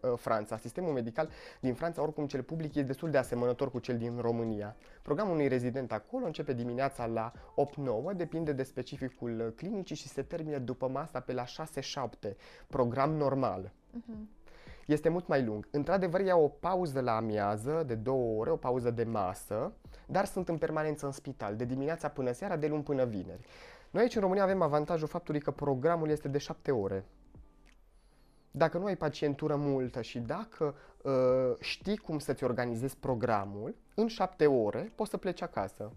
uh, Franța. Sistemul medical din Franța, oricum cel public, e destul de asemănător cu cel din România. Programul unui rezident acolo începe dimineața la 8-9, depinde de specificul clinicii și se termină după masa pe la 6-7, program normal. Uh-huh este mult mai lung. Într-adevăr, iau o pauză la amiază de două ore, o pauză de masă, dar sunt în permanență în spital, de dimineața până seara, de luni până vineri. Noi aici în România avem avantajul faptului că programul este de șapte ore. Dacă nu ai pacientură multă și dacă uh, știi cum să-ți organizezi programul, în șapte ore poți să pleci acasă.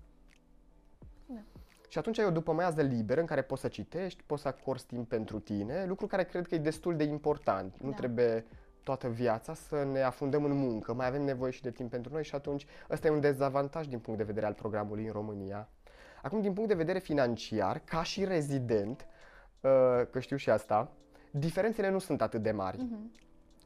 Da. Și atunci ai o după maiază liberă în care poți să citești, poți să acorzi timp pentru tine, lucru care cred că e destul de important. Da. Nu trebuie toată viața să ne afundăm în muncă, mai avem nevoie și de timp pentru noi și atunci ăsta e un dezavantaj din punct de vedere al programului în România. Acum, din punct de vedere financiar, ca și rezident, uh, că știu și asta, diferențele nu sunt atât de mari. Uh-huh.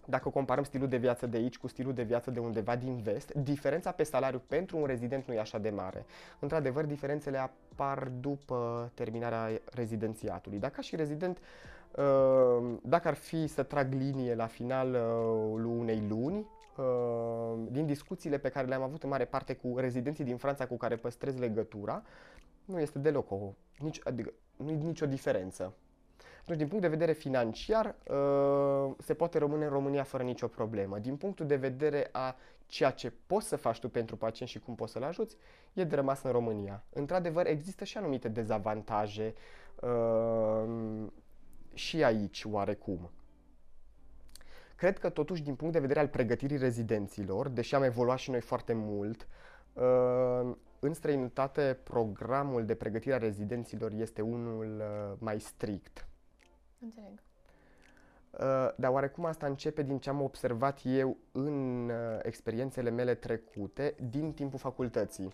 Dacă comparăm stilul de viață de aici cu stilul de viață de undeva din vest, diferența pe salariu pentru un rezident nu e așa de mare. Într-adevăr, diferențele apar după terminarea rezidențiatului. Dacă și rezident Ehm, dacă ar fi să trag linie la finalul unei luni, ehm, din discuțiile pe care le-am avut în mare parte cu rezidenții din Franța cu care păstrez legătura, nu este deloc o, nici, adică, nu e nicio diferență. Deci, din punct de vedere financiar, ehm, se poate rămâne în România fără nicio problemă. Din punctul de vedere a ceea ce poți să faci tu pentru pacient și cum poți să-l ajuți, e de rămas în România. Într-adevăr, există și anumite dezavantaje și aici oarecum. Cred că totuși din punct de vedere al pregătirii rezidenților, deși am evoluat și noi foarte mult, uh, în străinătate programul de pregătire a rezidenților este unul uh, mai strict. Înțeleg. Uh, dar oarecum asta începe din ce am observat eu în experiențele mele trecute din timpul facultății.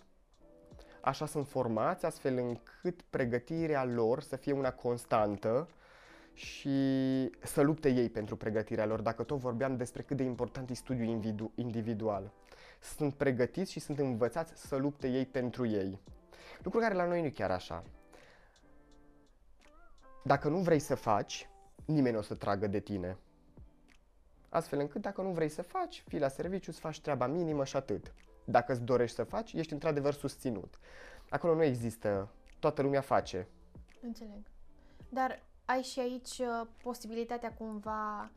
Așa sunt formați, astfel încât pregătirea lor să fie una constantă, și să lupte ei pentru pregătirea lor, dacă tot vorbeam despre cât de important e studiul individual. Sunt pregătiți și sunt învățați să lupte ei pentru ei. Lucru care la noi nu e chiar așa. Dacă nu vrei să faci, nimeni nu o să tragă de tine. Astfel încât dacă nu vrei să faci, fii la serviciu, îți faci treaba minimă și atât. Dacă îți dorești să faci, ești într-adevăr susținut. Acolo nu există, toată lumea face. Înțeleg. Dar ai și aici uh, posibilitatea cumva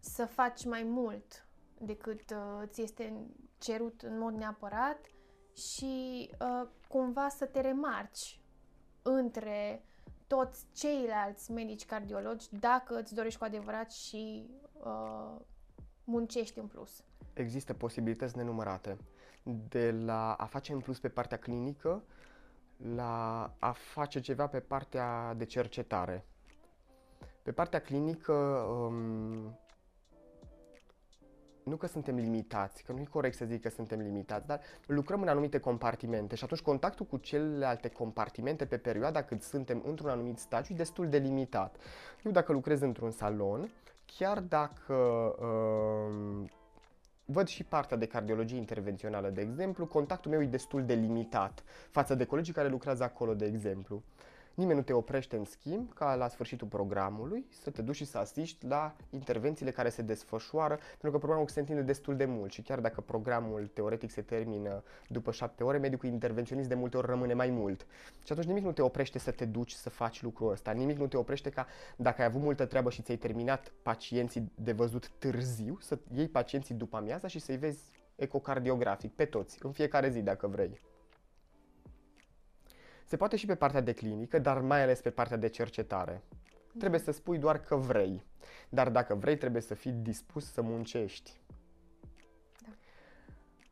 să faci mai mult decât uh, ți este cerut în mod neapărat și uh, cumva să te remarci între toți ceilalți medici cardiologi dacă îți dorești cu adevărat și uh, muncești în plus. Există posibilități nenumărate. De la a face în plus pe partea clinică, la a face ceva pe partea de cercetare. Pe partea clinică, um, nu că suntem limitați, că nu e corect să zic că suntem limitați, dar lucrăm în anumite compartimente și atunci contactul cu celelalte compartimente pe perioada cât suntem într-un anumit stagiu e destul de limitat. Eu dacă lucrez într-un salon, chiar dacă uh, văd și partea de cardiologie intervențională, de exemplu, contactul meu e destul de limitat față de colegii care lucrează acolo, de exemplu. Nimeni nu te oprește, în schimb, ca la sfârșitul programului să te duci și să asiști la intervențiile care se desfășoară, pentru că programul se întinde destul de mult și chiar dacă programul teoretic se termină după șapte ore, medicul intervenționist de multe ori rămâne mai mult. Și atunci nimic nu te oprește să te duci să faci lucrul ăsta, nimic nu te oprește ca dacă ai avut multă treabă și ți-ai terminat pacienții de văzut târziu, să iei pacienții după amiaza și să-i vezi ecocardiografic pe toți, în fiecare zi dacă vrei. Se poate și pe partea de clinică, dar mai ales pe partea de cercetare. Da. Trebuie să spui doar că vrei. Dar dacă vrei, trebuie să fii dispus să muncești. Da.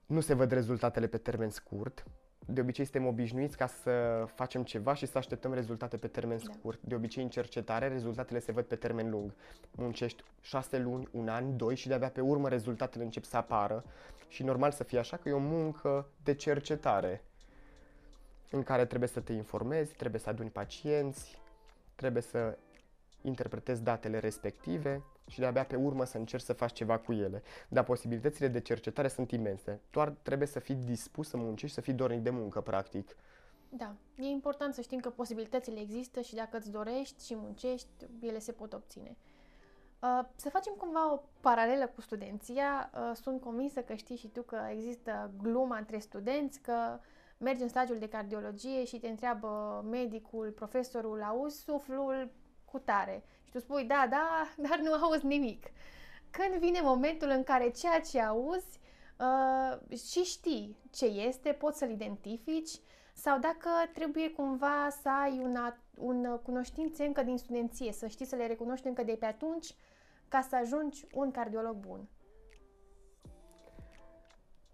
Nu se văd rezultatele pe termen scurt. De obicei suntem obișnuiți ca să facem ceva și să așteptăm rezultate pe termen da. scurt. De obicei în cercetare rezultatele se văd pe termen lung. Muncești șase luni, un an, doi și de-abia pe urmă rezultatele încep să apară. Și normal să fie așa că e o muncă de cercetare în care trebuie să te informezi, trebuie să aduni pacienți, trebuie să interpretezi datele respective și de-abia pe urmă să încerci să faci ceva cu ele. Dar posibilitățile de cercetare sunt imense. Doar trebuie să fii dispus să muncești, să fii dornic de muncă, practic. Da, e important să știm că posibilitățile există și dacă îți dorești și muncești, ele se pot obține. Uh, să facem cumva o paralelă cu studenția. Uh, sunt convinsă că știi și tu că există gluma între studenți, că uh, mergi în stagiul de cardiologie și te întreabă medicul, profesorul, auzi suflul cu tare. Și tu spui, da, da, dar nu auzi nimic. Când vine momentul în care ceea ce auzi uh, și știi ce este, poți să-l identifici, sau dacă trebuie cumva să ai una, un cunoștințe încă din studenție, să știi să le recunoști încă de pe atunci, ca să ajungi un cardiolog bun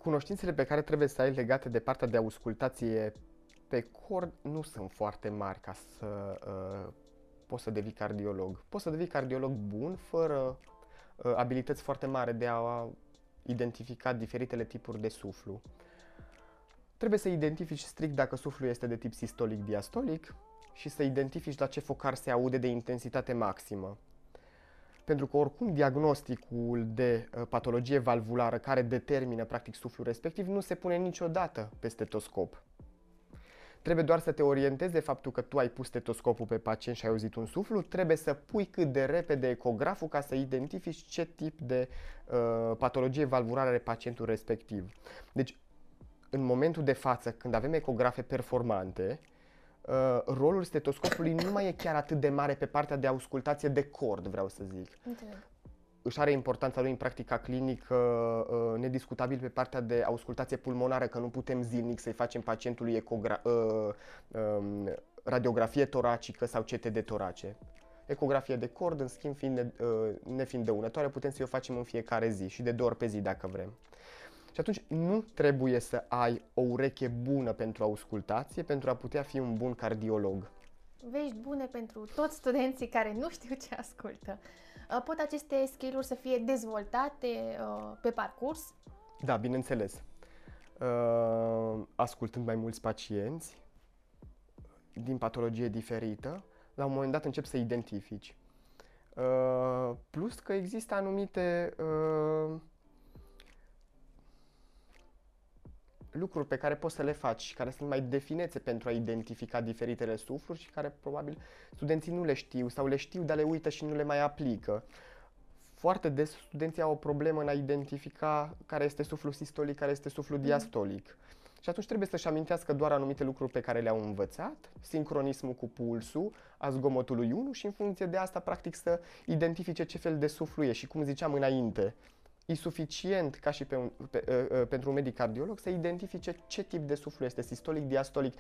cunoștințele pe care trebuie să ai legate de partea de auscultație pe cord nu sunt foarte mari ca să uh, poți să devii cardiolog. Poți să devii cardiolog bun fără uh, abilități foarte mari de a identifica diferitele tipuri de suflu. Trebuie să identifici strict dacă suflul este de tip sistolic-diastolic și să identifici la ce focar se aude de intensitate maximă pentru că oricum diagnosticul de uh, patologie valvulară care determină practic suflul respectiv nu se pune niciodată pe stetoscop. Trebuie doar să te orientezi de faptul că tu ai pus stetoscopul pe pacient și ai auzit un suflu, trebuie să pui cât de repede ecograful ca să identifici ce tip de uh, patologie valvulară are pacientul respectiv. Deci, în momentul de față, când avem ecografe performante, uh, rolul stetoscopului nu mai e chiar atât de mare pe partea de auscultație de cord, vreau să zic. Înțeleg. Își are importanța lui în practica clinică uh, nediscutabil pe partea de auscultație pulmonară, că nu putem zilnic să-i facem pacientului ecogra- uh, uh, radiografie toracică sau CT de torace. Ecografie de cord, în schimb, fiind ne, uh, nefiind dăunătoare, putem să-i o facem în fiecare zi și de două ori pe zi dacă vrem. Și atunci nu trebuie să ai o ureche bună pentru auscultație pentru a putea fi un bun cardiolog. Vești bune pentru toți studenții care nu știu ce ascultă. Uh, pot aceste skill-uri să fie dezvoltate uh, pe parcurs? Da, bineînțeles. Uh, ascultând mai mulți pacienți din patologie diferită, la un moment dat încep să identifici. Plus că există anumite lucruri pe care poți să le faci și care sunt mai definețe pentru a identifica diferitele sufluri și care probabil studenții nu le știu sau le știu, dar le uită și nu le mai aplică. Foarte des studenții au o problemă în a identifica care este suflul sistolic, care este suflul mm. diastolic. Și atunci trebuie să-și amintească doar anumite lucruri pe care le-au învățat, sincronismul cu pulsul, a zgomotului 1 și în funcție de asta practic să identifice ce fel de suflu e și cum ziceam înainte, e suficient ca și pe un, pe, uh, uh, pentru un medic cardiolog să identifice ce tip de suflu este, sistolic, diastolic.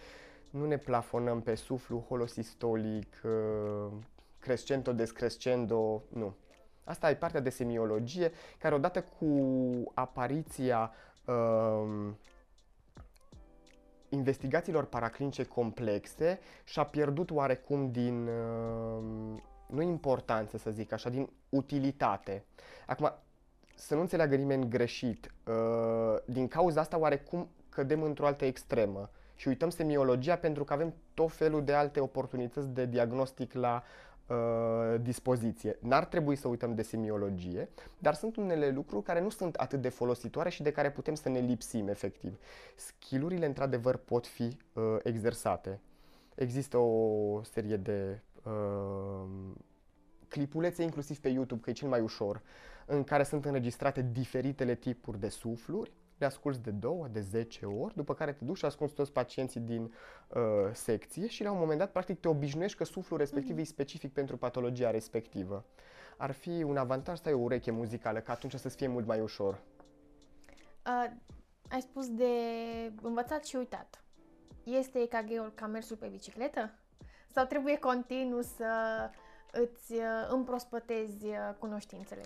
Nu ne plafonăm pe suflu holosistolic, uh, crescendo, descrescendo, nu. Asta e partea de semiologie, care odată cu apariția uh, investigațiilor paraclinice complexe și-a pierdut oarecum din, uh, nu importanță să zic așa, din utilitate. Acum, să nu înțeleagă nimeni greșit, uh, din cauza asta oarecum cădem într-o altă extremă și uităm semiologia pentru că avem tot felul de alte oportunități de diagnostic la uh, dispoziție. N-ar trebui să uităm de semiologie, dar sunt unele lucruri care nu sunt atât de folositoare și de care putem să ne lipsim efectiv. Skillurile într-adevăr pot fi uh, exersate. Există o serie de uh, clipulețe inclusiv pe YouTube, că e cel mai ușor, în care sunt înregistrate diferitele tipuri de sufluri le asculți de două, de 10 ori, după care te duci și asculți toți pacienții din uh, secție și la un moment dat, practic, te obișnuiești că suflul respectiv mm-hmm. e specific pentru patologia respectivă. Ar fi un avantaj să ai o ureche muzicală, că atunci să-ți fie mult mai ușor. Uh, ai spus de învățat și uitat. Este EKG-ul ca mersul pe bicicletă? Sau trebuie continuu să îți uh, împrospătezi uh, cunoștințele?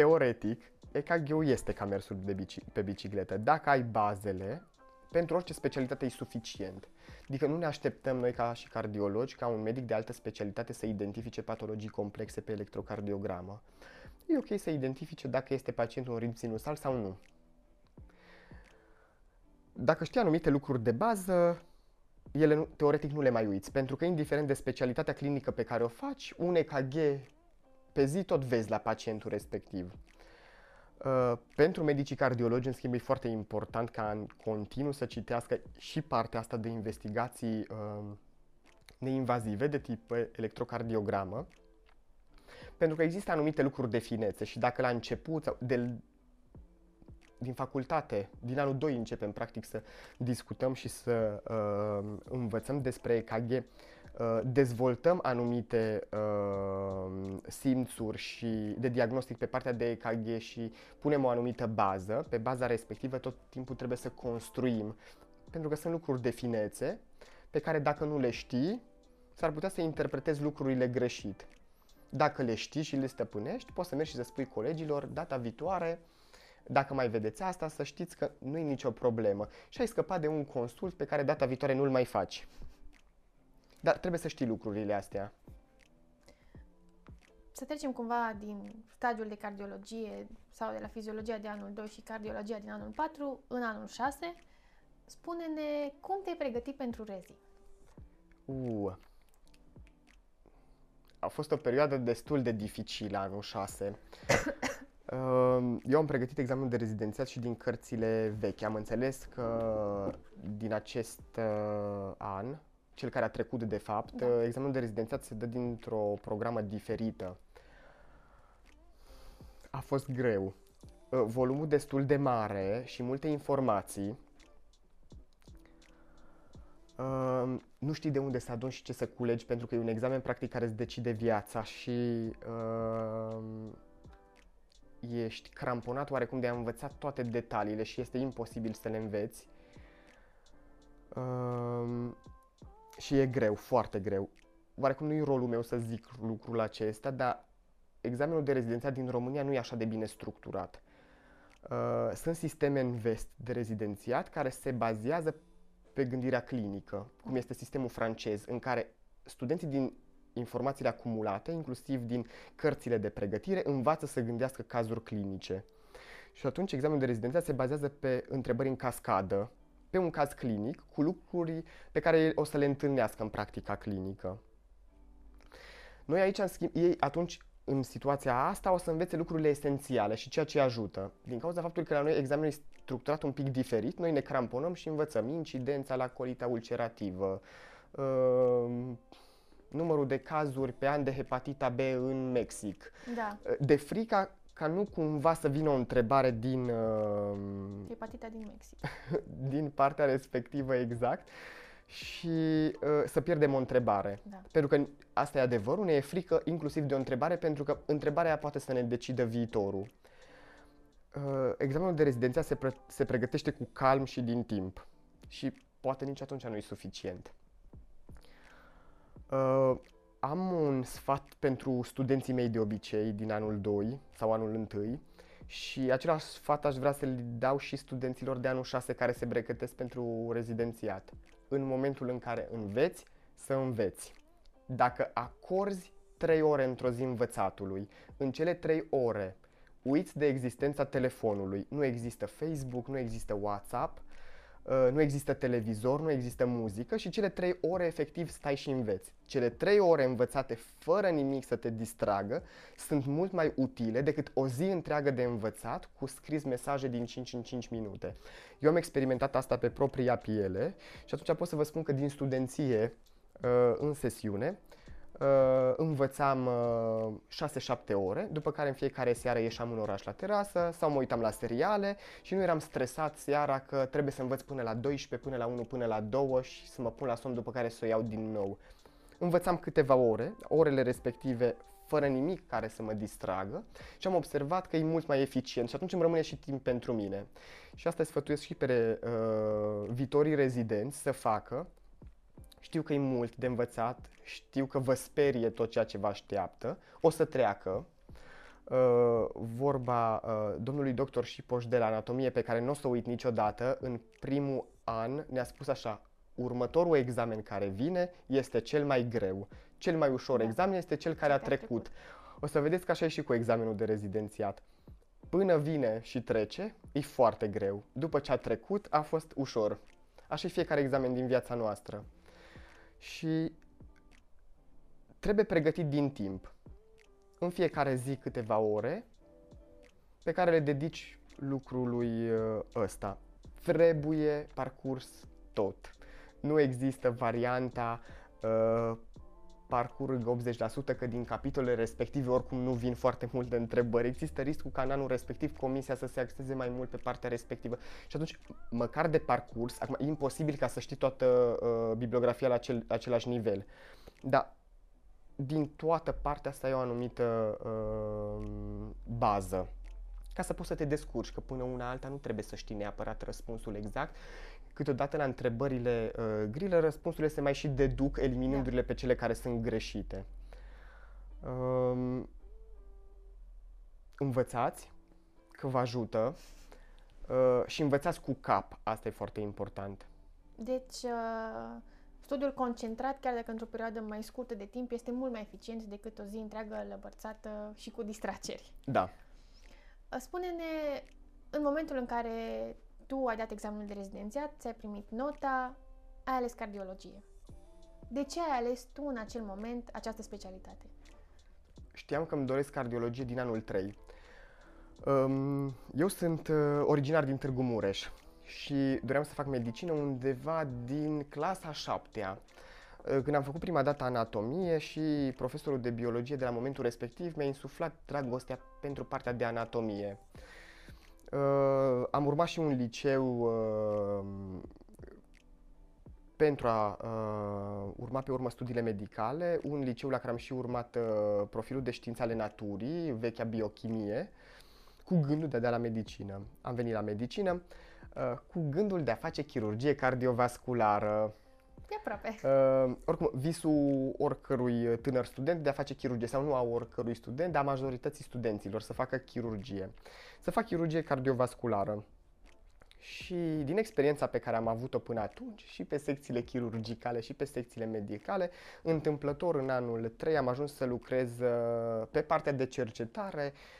Teoretic, EKG-ul este ca mersul de bici, pe bicicletă. Dacă ai bazele, pentru orice specialitate e suficient. Adică nu ne așteptăm noi ca și cardiologi, ca un medic de altă specialitate să identifice patologii complexe pe electrocardiogramă. E ok să identifice dacă este pacientul un ritm sinusal sau nu. Dacă știi anumite lucruri de bază, ele nu, teoretic nu le mai uiți, pentru că indiferent de specialitatea clinică pe care o faci, un EKG pe zi tot vezi la pacientul respectiv. Uh, pentru medicii cardiologi, în schimb, e foarte important ca în continuu să citească și partea asta de investigații uh, neinvazive de tip electrocardiogramă, pentru că există anumite lucruri de finețe și dacă la început, de, din facultate, din anul 2 începem practic să discutăm și să uh, învățăm despre EKG, Uh, dezvoltăm anumite uh, simțuri și de diagnostic pe partea de EKG și punem o anumită bază, pe baza respectivă tot timpul trebuie să construim, pentru că sunt lucruri de finețe pe care dacă nu le știi, s-ar putea să interpretezi lucrurile greșit. Dacă le știi și le stăpânești, poți să mergi și să spui colegilor data viitoare, dacă mai vedeți asta, să știți că nu e nicio problemă și ai scăpat de un consult pe care data viitoare nu-l mai faci. Dar trebuie să știi lucrurile astea. Să trecem cumva din stadiul de cardiologie sau de la fiziologia de anul 2 și cardiologia din anul 4 în anul 6. Spune-ne cum te-ai pregătit pentru rezi. Uh. A fost o perioadă destul de dificilă anul 6. Eu am pregătit examenul de rezidențiat și din cărțile vechi. Am înțeles că din acest uh, an, cel care a trecut de fapt, da. Uh, examenul de rezidențiat se dă dintr-o programă diferită. A fost greu. Uh, volumul destul de mare și multe informații. Uh, nu știi de unde să aduni și ce să culegi pentru că e un examen practic care îți decide viața și uh, ești cramponat oarecum de a învăța toate detaliile și este imposibil să le înveți. Uh, și e greu, foarte greu. Oarecum nu e rolul meu să zic lucrul acesta, dar examenul de rezidențiat din România nu e așa de bine structurat. Uh, sunt sisteme în vest de rezidențiat care se bazează pe gândirea clinică, cum este sistemul francez, în care studenții din informațiile acumulate, inclusiv din cărțile de pregătire, învață să gândească cazuri clinice. Și atunci examenul de rezidențiat se bazează pe întrebări în cascadă, pe un caz clinic cu lucruri pe care o să le întâlnească în practica clinică. Noi aici, în schimb, ei atunci, în situația asta, o să învețe lucrurile esențiale și ceea ce ajută. Din cauza faptului că la noi examenul este structurat un pic diferit, noi ne cramponăm și învățăm incidența la colita ulcerativă, uh, numărul de cazuri pe an de hepatita B în Mexic. Da. De frica ca nu cumva să vină o întrebare din... Uh, Hepatita din Mexic. din partea respectivă exact și uh, să pierdem o întrebare. Da. Pentru că asta e adevărul, ne e frică inclusiv de o întrebare pentru că întrebarea poate să ne decidă viitorul. Uh, examenul de rezidenția se, pre- se pregătește cu calm și din timp și poate nici atunci nu e suficient. Uh, am un sfat pentru studenții mei de obicei din anul 2 sau anul 1 Și același sfat aș vrea să-l dau și studenților de anul 6 care se pregătesc pentru rezidențiat. În momentul în care înveți, să înveți. Dacă acorzi 3 ore într-o zi învățatului, în cele 3 ore uiți de existența telefonului, nu există Facebook, nu există WhatsApp, Uh, nu există televizor, nu există muzică și cele trei ore efectiv stai și înveți. Cele trei ore învățate fără nimic să te distragă sunt mult mai utile decât o zi întreagă de învățat cu scris mesaje din 5 în 5 minute. Eu am experimentat asta pe propria piele și atunci pot să vă spun că din studenție uh, în sesiune uh, învățam uh, 6-7 ore, după care în fiecare seară ieșeam în oraș la terasă sau mă uitam la seriale și nu eram stresat seara că trebuie să învăț până la 12, până la 1, până la 2 și să mă pun la somn după care să o iau din nou. Învățam câteva ore, orele respective fără nimic care să mă distragă și am observat că e mult mai eficient și atunci îmi rămâne și timp pentru mine. Și asta sfătuiesc și pe uh, viitorii rezidenți să facă, știu că e mult de învățat, știu că vă sperie tot ceea ce vă așteaptă, o să treacă. Uh, vorba uh, domnului doctor Șipoș de la anatomie pe care nu o să o uit niciodată, în primul an ne-a spus așa, următorul examen care vine este cel mai greu. Cel mai ușor da. examen este cel care a trecut. trecut. O să vedeți că așa e și cu examenul de rezidențiat. Până vine și trece, e foarte greu. După ce a trecut, a fost ușor. Așa e fiecare examen din viața noastră și trebuie pregătit din timp. În fiecare zi câteva ore pe care le dedici lucrului uh, ăsta. Trebuie parcurs tot. Nu există varianta uh, parcurg 80% că din capitolele respective oricum nu vin foarte multe întrebări. Există riscul ca în anul respectiv comisia să se axeze mai mult pe partea respectivă. Și atunci, măcar de parcurs, acum e imposibil ca să știi toată uh, bibliografia la acel, același nivel. Dar din toată partea asta e o anumită uh, bază ca să poți să te descurci, că până una alta nu trebuie să știi neapărat răspunsul exact câteodată la întrebările uh, grile, răspunsurile se mai și deduc eliminându-le da. pe cele care sunt greșite. Um, învățați, că vă ajută uh, și învățați cu cap, asta e foarte important. Deci, uh, studiul concentrat, chiar dacă într-o perioadă mai scurtă de timp, este mult mai eficient decât o zi întreagă lăbărțată și cu distraceri. Da. Uh, spune-ne, în momentul în care tu ai dat examenul de rezidențiat, ți-ai primit nota, ai ales cardiologie. De ce ai ales tu în acel moment această specialitate? Știam că îmi doresc cardiologie din anul 3. Um, eu sunt uh, originar din Târgu Mureș și doream să fac medicină undeva din clasa 7-a. Uh, când am făcut prima dată anatomie și profesorul de biologie de la momentul respectiv mi-a insuflat dragostea pentru partea de anatomie. Uh, am urmat și un liceu uh, pentru a uh, urma pe urmă studiile medicale, un liceu la care am și urmat uh, profilul de științe ale naturii, vechea biochimie, cu gândul de a da la medicină. Am venit la medicină uh, cu gândul de a face chirurgie cardiovasculară, E aproape. Uh, oricum, visul oricărui tânăr student de a face chirurgie, sau nu a oricărui student, dar a majorității studenților să facă chirurgie. Să fac chirurgie cardiovasculară. Și din experiența pe care am avut-o până atunci, și pe secțiile chirurgicale și pe secțiile medicale, întâmplător în anul 3 am ajuns să lucrez uh, pe partea de cercetare uh,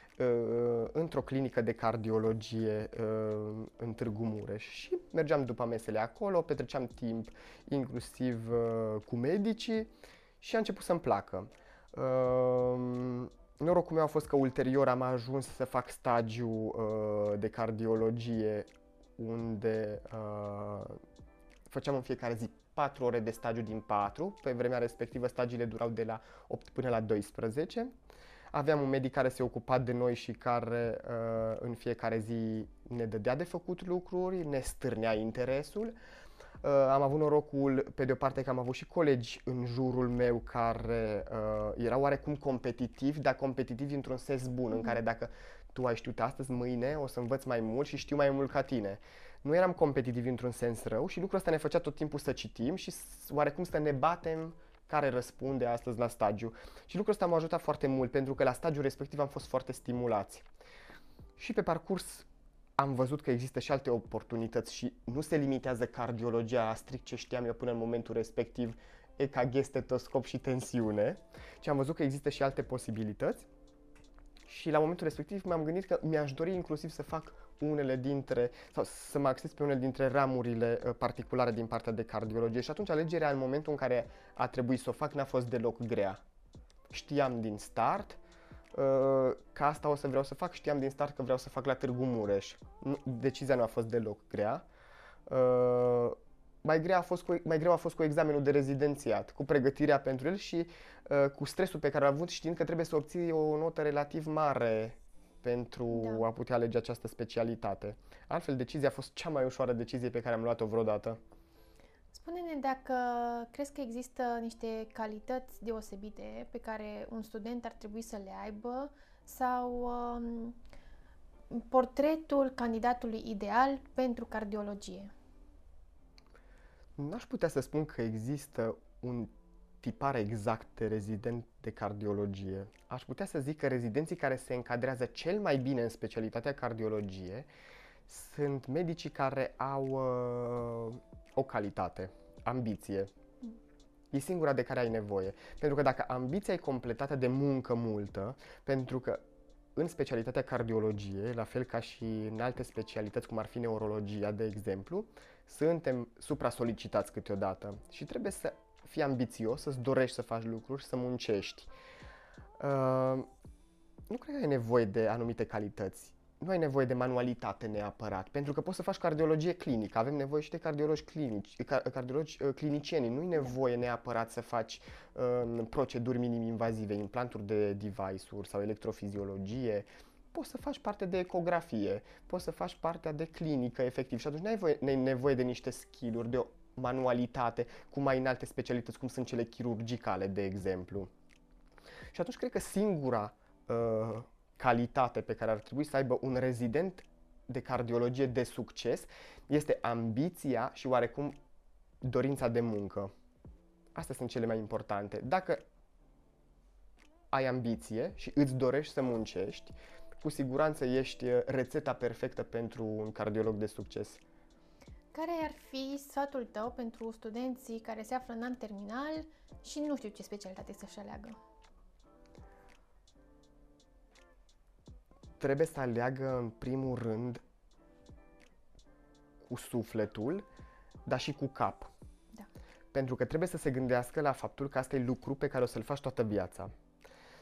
într-o clinică de cardiologie uh, în Târgu Mureș și mergeam după mesele acolo, petreceam timp inclusiv cu medicii și a început să-mi placă. Norocul meu a fost că ulterior am ajuns să fac stagiu uh, de cardiologie unde uh, făceam în fiecare zi 4 ore de stagiu din 4. Pe vremea respectivă stagiile durau de la 8 până la 12. Aveam un medic care se ocupa de noi și care uh, în fiecare zi ne dădea de făcut lucruri, ne stârnea interesul. Uh, am avut norocul, pe de o parte, că am avut și colegi în jurul meu care uh, erau oarecum competitivi, dar competitivi într-un sens bun, mm-hmm. în care dacă tu ai știut astăzi, mâine o să învăț mai mult și știu mai mult ca tine. Nu eram competitivi într-un sens rău și lucrul ăsta ne făcea tot timpul să citim și oarecum să ne batem care răspunde astăzi la stagiu. Și lucrul ăsta m-a ajutat foarte mult pentru că la stagiul respectiv am fost foarte stimulați. Și pe parcurs am văzut că există și alte oportunități și nu se limitează cardiologia la strict ce știam eu până în momentul respectiv, EKG, stetoscop și tensiune, ci am văzut că există și alte posibilități și la momentul respectiv mi-am gândit că mi-aș dori inclusiv să fac unele dintre, sau să mă acces pe unele dintre ramurile uh, particulare din partea de cardiologie și atunci alegerea în momentul în care a trebuit să o fac n-a fost deloc grea. Știam din start uh, că asta o să vreau să fac, știam din start că vreau să fac la Târgu Mureș. Decizia nu a fost deloc grea. Uh, mai, greu a fost cu, mai greu a fost cu examenul de rezidențiat, cu pregătirea pentru el și uh, cu stresul pe care l-am avut știind că trebuie să obții o notă relativ mare pentru da. a putea alege această specialitate. Altfel, decizia a fost cea mai ușoară decizie pe care am luat-o vreodată. Spune-ne dacă crezi că există niște calități deosebite pe care un student ar trebui să le aibă sau um, portretul candidatului ideal pentru cardiologie. N-aș putea să spun că există un tipar exact de rezident de cardiologie. Aș putea să zic că rezidenții care se încadrează cel mai bine în specialitatea cardiologie sunt medicii care au uh, o calitate, ambiție. E singura de care ai nevoie. Pentru că dacă ambiția e completată de muncă multă, pentru că în specialitatea cardiologie, la fel ca și în alte specialități, cum ar fi neurologia, de exemplu, suntem supra-solicitați câteodată și trebuie să fii ambițios, să-ți dorești să faci lucruri, să muncești. Uh, nu cred că ai nevoie de anumite calități. Nu ai nevoie de manualitate neapărat, pentru că poți să faci cardiologie clinică. Avem nevoie și de cardiologi clinici, cardiologi uh, clinicieni. Nu ai nevoie neapărat să faci uh, proceduri minim-invazive, implanturi de device-uri sau electrofiziologie. Poți să faci parte de ecografie, poți să faci partea de clinică, efectiv. Și atunci nu ai nevoie, nevoie de niște skill-uri, de o manualitate, cum ai în alte specialități, cum sunt cele chirurgicale, de exemplu. Și atunci cred că singura uh, calitate pe care ar trebui să aibă un rezident de cardiologie de succes este ambiția și oarecum dorința de muncă. Astea sunt cele mai importante. Dacă ai ambiție și îți dorești să muncești, cu siguranță ești uh, rețeta perfectă pentru un cardiolog de succes. Care ar fi sfatul tău pentru studenții care se află în an terminal și nu știu ce specialitate să-și aleagă? Trebuie să aleagă în primul rând cu sufletul, dar și cu cap. Da. Pentru că trebuie să se gândească la faptul că asta e lucru pe care o să-l faci toată viața.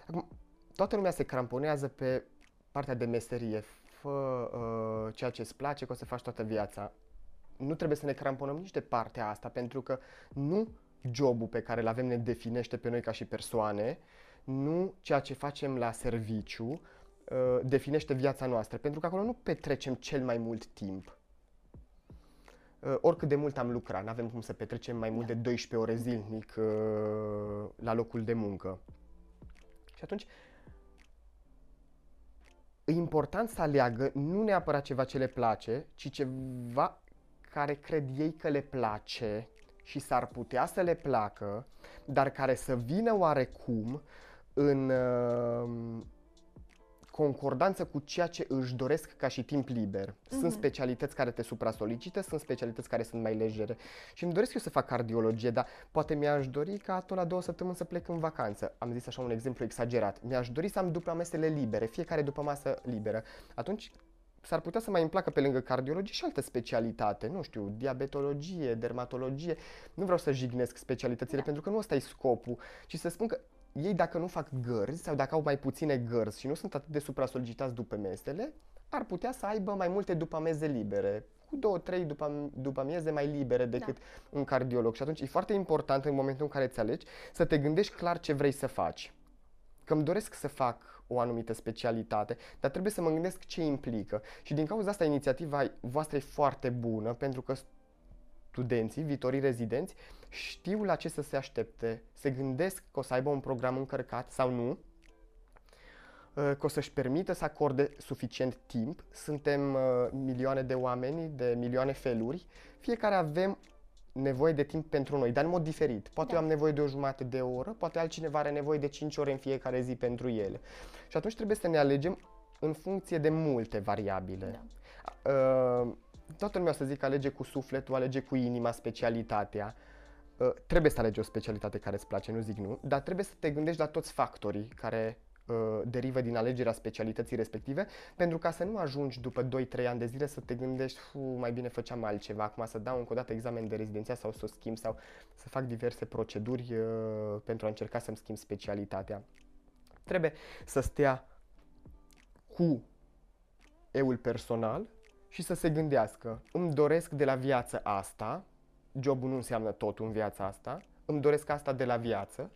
Acum, toată lumea se cramponează pe partea de meserie. Fă uh, ceea ce îți place, că o să faci toată viața nu trebuie să ne cramponăm nici de partea asta, pentru că nu jobul pe care îl avem ne definește pe noi ca și persoane, nu ceea ce facem la serviciu uh, definește viața noastră, pentru că acolo nu petrecem cel mai mult timp. Uh, oricât de mult am lucrat, nu avem cum să petrecem mai mult de 12 ore zilnic uh, la locul de muncă. Și atunci, e important să aleagă nu neapărat ceva ce le place, ci ceva care cred ei că le place și s-ar putea să le placă, dar care să vină oarecum în uh, concordanță cu ceea ce își doresc ca și timp liber. Mm-hmm. Sunt mhm. specialități care te supra-solicită, sunt specialități care sunt mai legere. Și îmi doresc eu să fac cardiologie, dar poate mi-aș dori ca tot la două săptămâni să plec în vacanță. Am zis așa un exemplu exagerat. Mi-aș dori să am după mesele libere, fiecare după masă liberă. Atunci s-ar putea să mai îmi placă pe lângă cardiologie și altă specialitate, nu știu, diabetologie, dermatologie. Nu vreau să jignesc specialitățile da. pentru că nu ăsta e scopul, ci să spun că ei dacă nu fac gărzi sau dacă au mai puține gărzi și nu sunt atât de supra-solicitați după mesele, ar putea să aibă mai multe după ameze libere, cu două, trei după, după amieze mai libere decât da. un cardiolog. Și atunci e foarte important în momentul în care îți alegi să te gândești clar ce vrei să faci. Că îmi doresc să fac o anumită specialitate, dar trebuie să mă gândesc ce implică. Și din cauza asta inițiativa voastră e foarte bună, pentru că studenții, viitorii rezidenți, știu la ce să se aștepte, se gândesc că o să aibă un program încărcat sau nu, uh, că o să-și permită să acorde suficient timp. Suntem uh, milioane de oameni, de milioane feluri, fiecare avem nevoie de timp pentru noi, dar în mod diferit. Poate da. eu am nevoie de o jumătate de oră, poate altcineva are nevoie de 5 ore în fiecare zi pentru ele. Și atunci trebuie să ne alegem în funcție de multe variabile. Da. Uh, toată lumea o să zic alege cu sufletul, alege cu inima specialitatea. Uh, trebuie să alegi o specialitate care îți place, nu zic nu, dar trebuie să te gândești la toți factorii care uh, derivă din alegerea specialității respective, pentru ca să nu ajungi după 2-3 ani de zile să te gândești, Fu, mai bine făceam altceva, acum să dau încă o dată examen de rezidenția sau să o schimb sau să fac diverse proceduri uh, pentru a încerca să-mi schimb specialitatea. Trebuie să stea cu eul personal și să se gândească, îmi doresc de la viață asta, jobul nu înseamnă totul în viața asta, îmi doresc asta de la viață,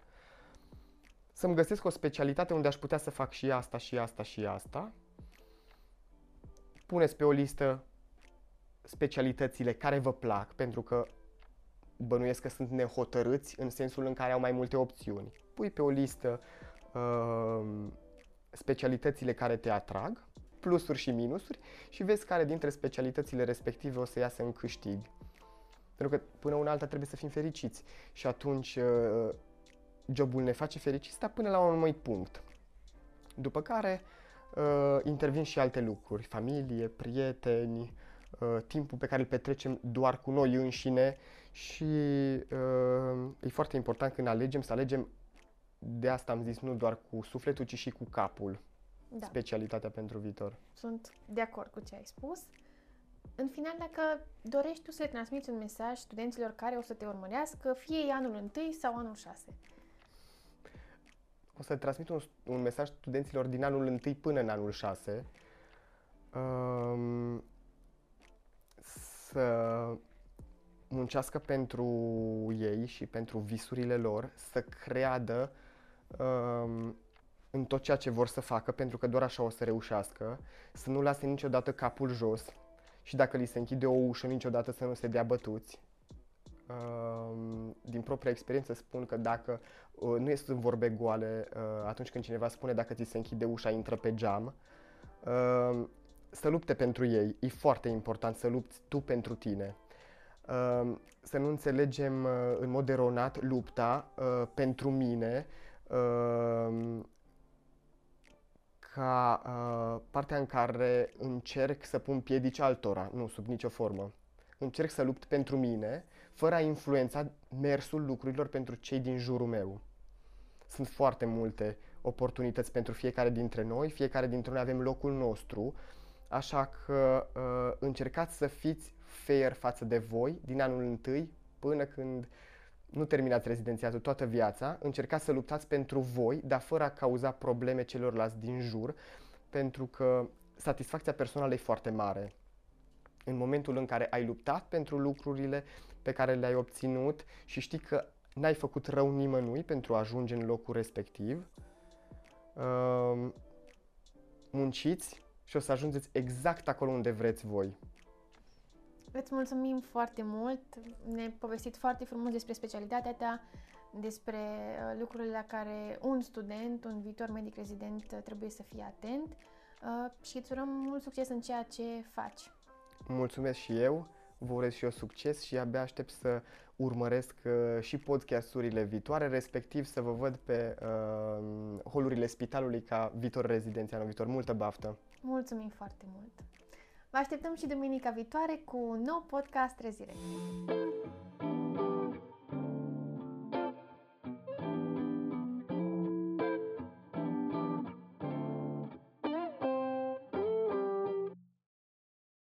să-mi găsesc o specialitate unde aș putea să fac și asta, și asta, și asta. Puneți pe o listă specialitățile care vă plac, pentru că bănuiesc că sunt nehotărâți în sensul în care au mai multe opțiuni. Pui pe o listă uh, specialitățile care te atrag, plusuri și minusuri și vezi care dintre specialitățile respective o să iasă în câștig. Pentru că până una alta trebuie să fim fericiți și atunci uh, jobul ne face fericiți, dar până la un anumit punct. După care uh, intervin și alte lucruri, familie, prieteni, uh, timpul pe care îl petrecem doar cu noi înșine și uh, e foarte important când alegem să alegem, de asta am zis, nu doar cu sufletul, ci și cu capul Da. specialitatea pentru viitor. Sunt de acord cu ce ai spus. În final, dacă dorești tu să le transmiți un mesaj studenților care o să te urmărească, fie e anul 1 sau anul 6. O să transmit un, un mesaj studenților din anul 1 până în anul 6. Um, să muncească pentru ei și pentru visurile lor, să creadă um, în tot ceea ce vor să facă, pentru că doar așa o să reușească, să nu lase niciodată capul jos și dacă li se închide o ușă, niciodată să nu se dea bătuți. Um, din propria experiență spun că dacă uh, nu sunt vorbe goale uh, atunci când cineva spune dacă ți se închide ușa, intră pe geam, uh, să lupte pentru ei. E foarte important să lupți tu pentru tine. Uh, să nu înțelegem uh, în mod eronat lupta uh, pentru mine uh, ca uh, partea în care încerc să pun piedici altora, nu sub nicio formă. Încerc să lupt pentru mine, fără a influența mersul lucrurilor pentru cei din jurul meu. Sunt foarte multe oportunități pentru fiecare dintre noi, fiecare dintre noi avem locul nostru, așa că uh, încercați să fiți fair față de voi din anul întâi până când nu terminați rezidențiatul toată viața, încercați să luptați pentru voi, dar fără a cauza probleme celorlalți din jur, pentru că satisfacția personală e foarte mare. În momentul în care ai luptat pentru lucrurile pe care le-ai obținut și știi că n-ai făcut rău nimănui pentru a ajunge în locul respectiv, um, munciți și o să ajungeți exact acolo unde vreți voi. Îți mulțumim foarte mult, ne-ai povestit foarte frumos despre specialitatea ta, despre uh, lucrurile la care un student, un viitor medic rezident uh, trebuie să fie atent uh, și îți urăm mult succes în ceea ce faci. Mulțumesc și eu, vă urez și eu succes și abia aștept să urmăresc uh, și podcasturile viitoare, respectiv să vă văd pe uh, holurile spitalului ca viitor rezidenți anul viitor. Multă baftă! Mulțumim foarte mult! Vă așteptăm și duminica viitoare cu un nou podcast Trezire.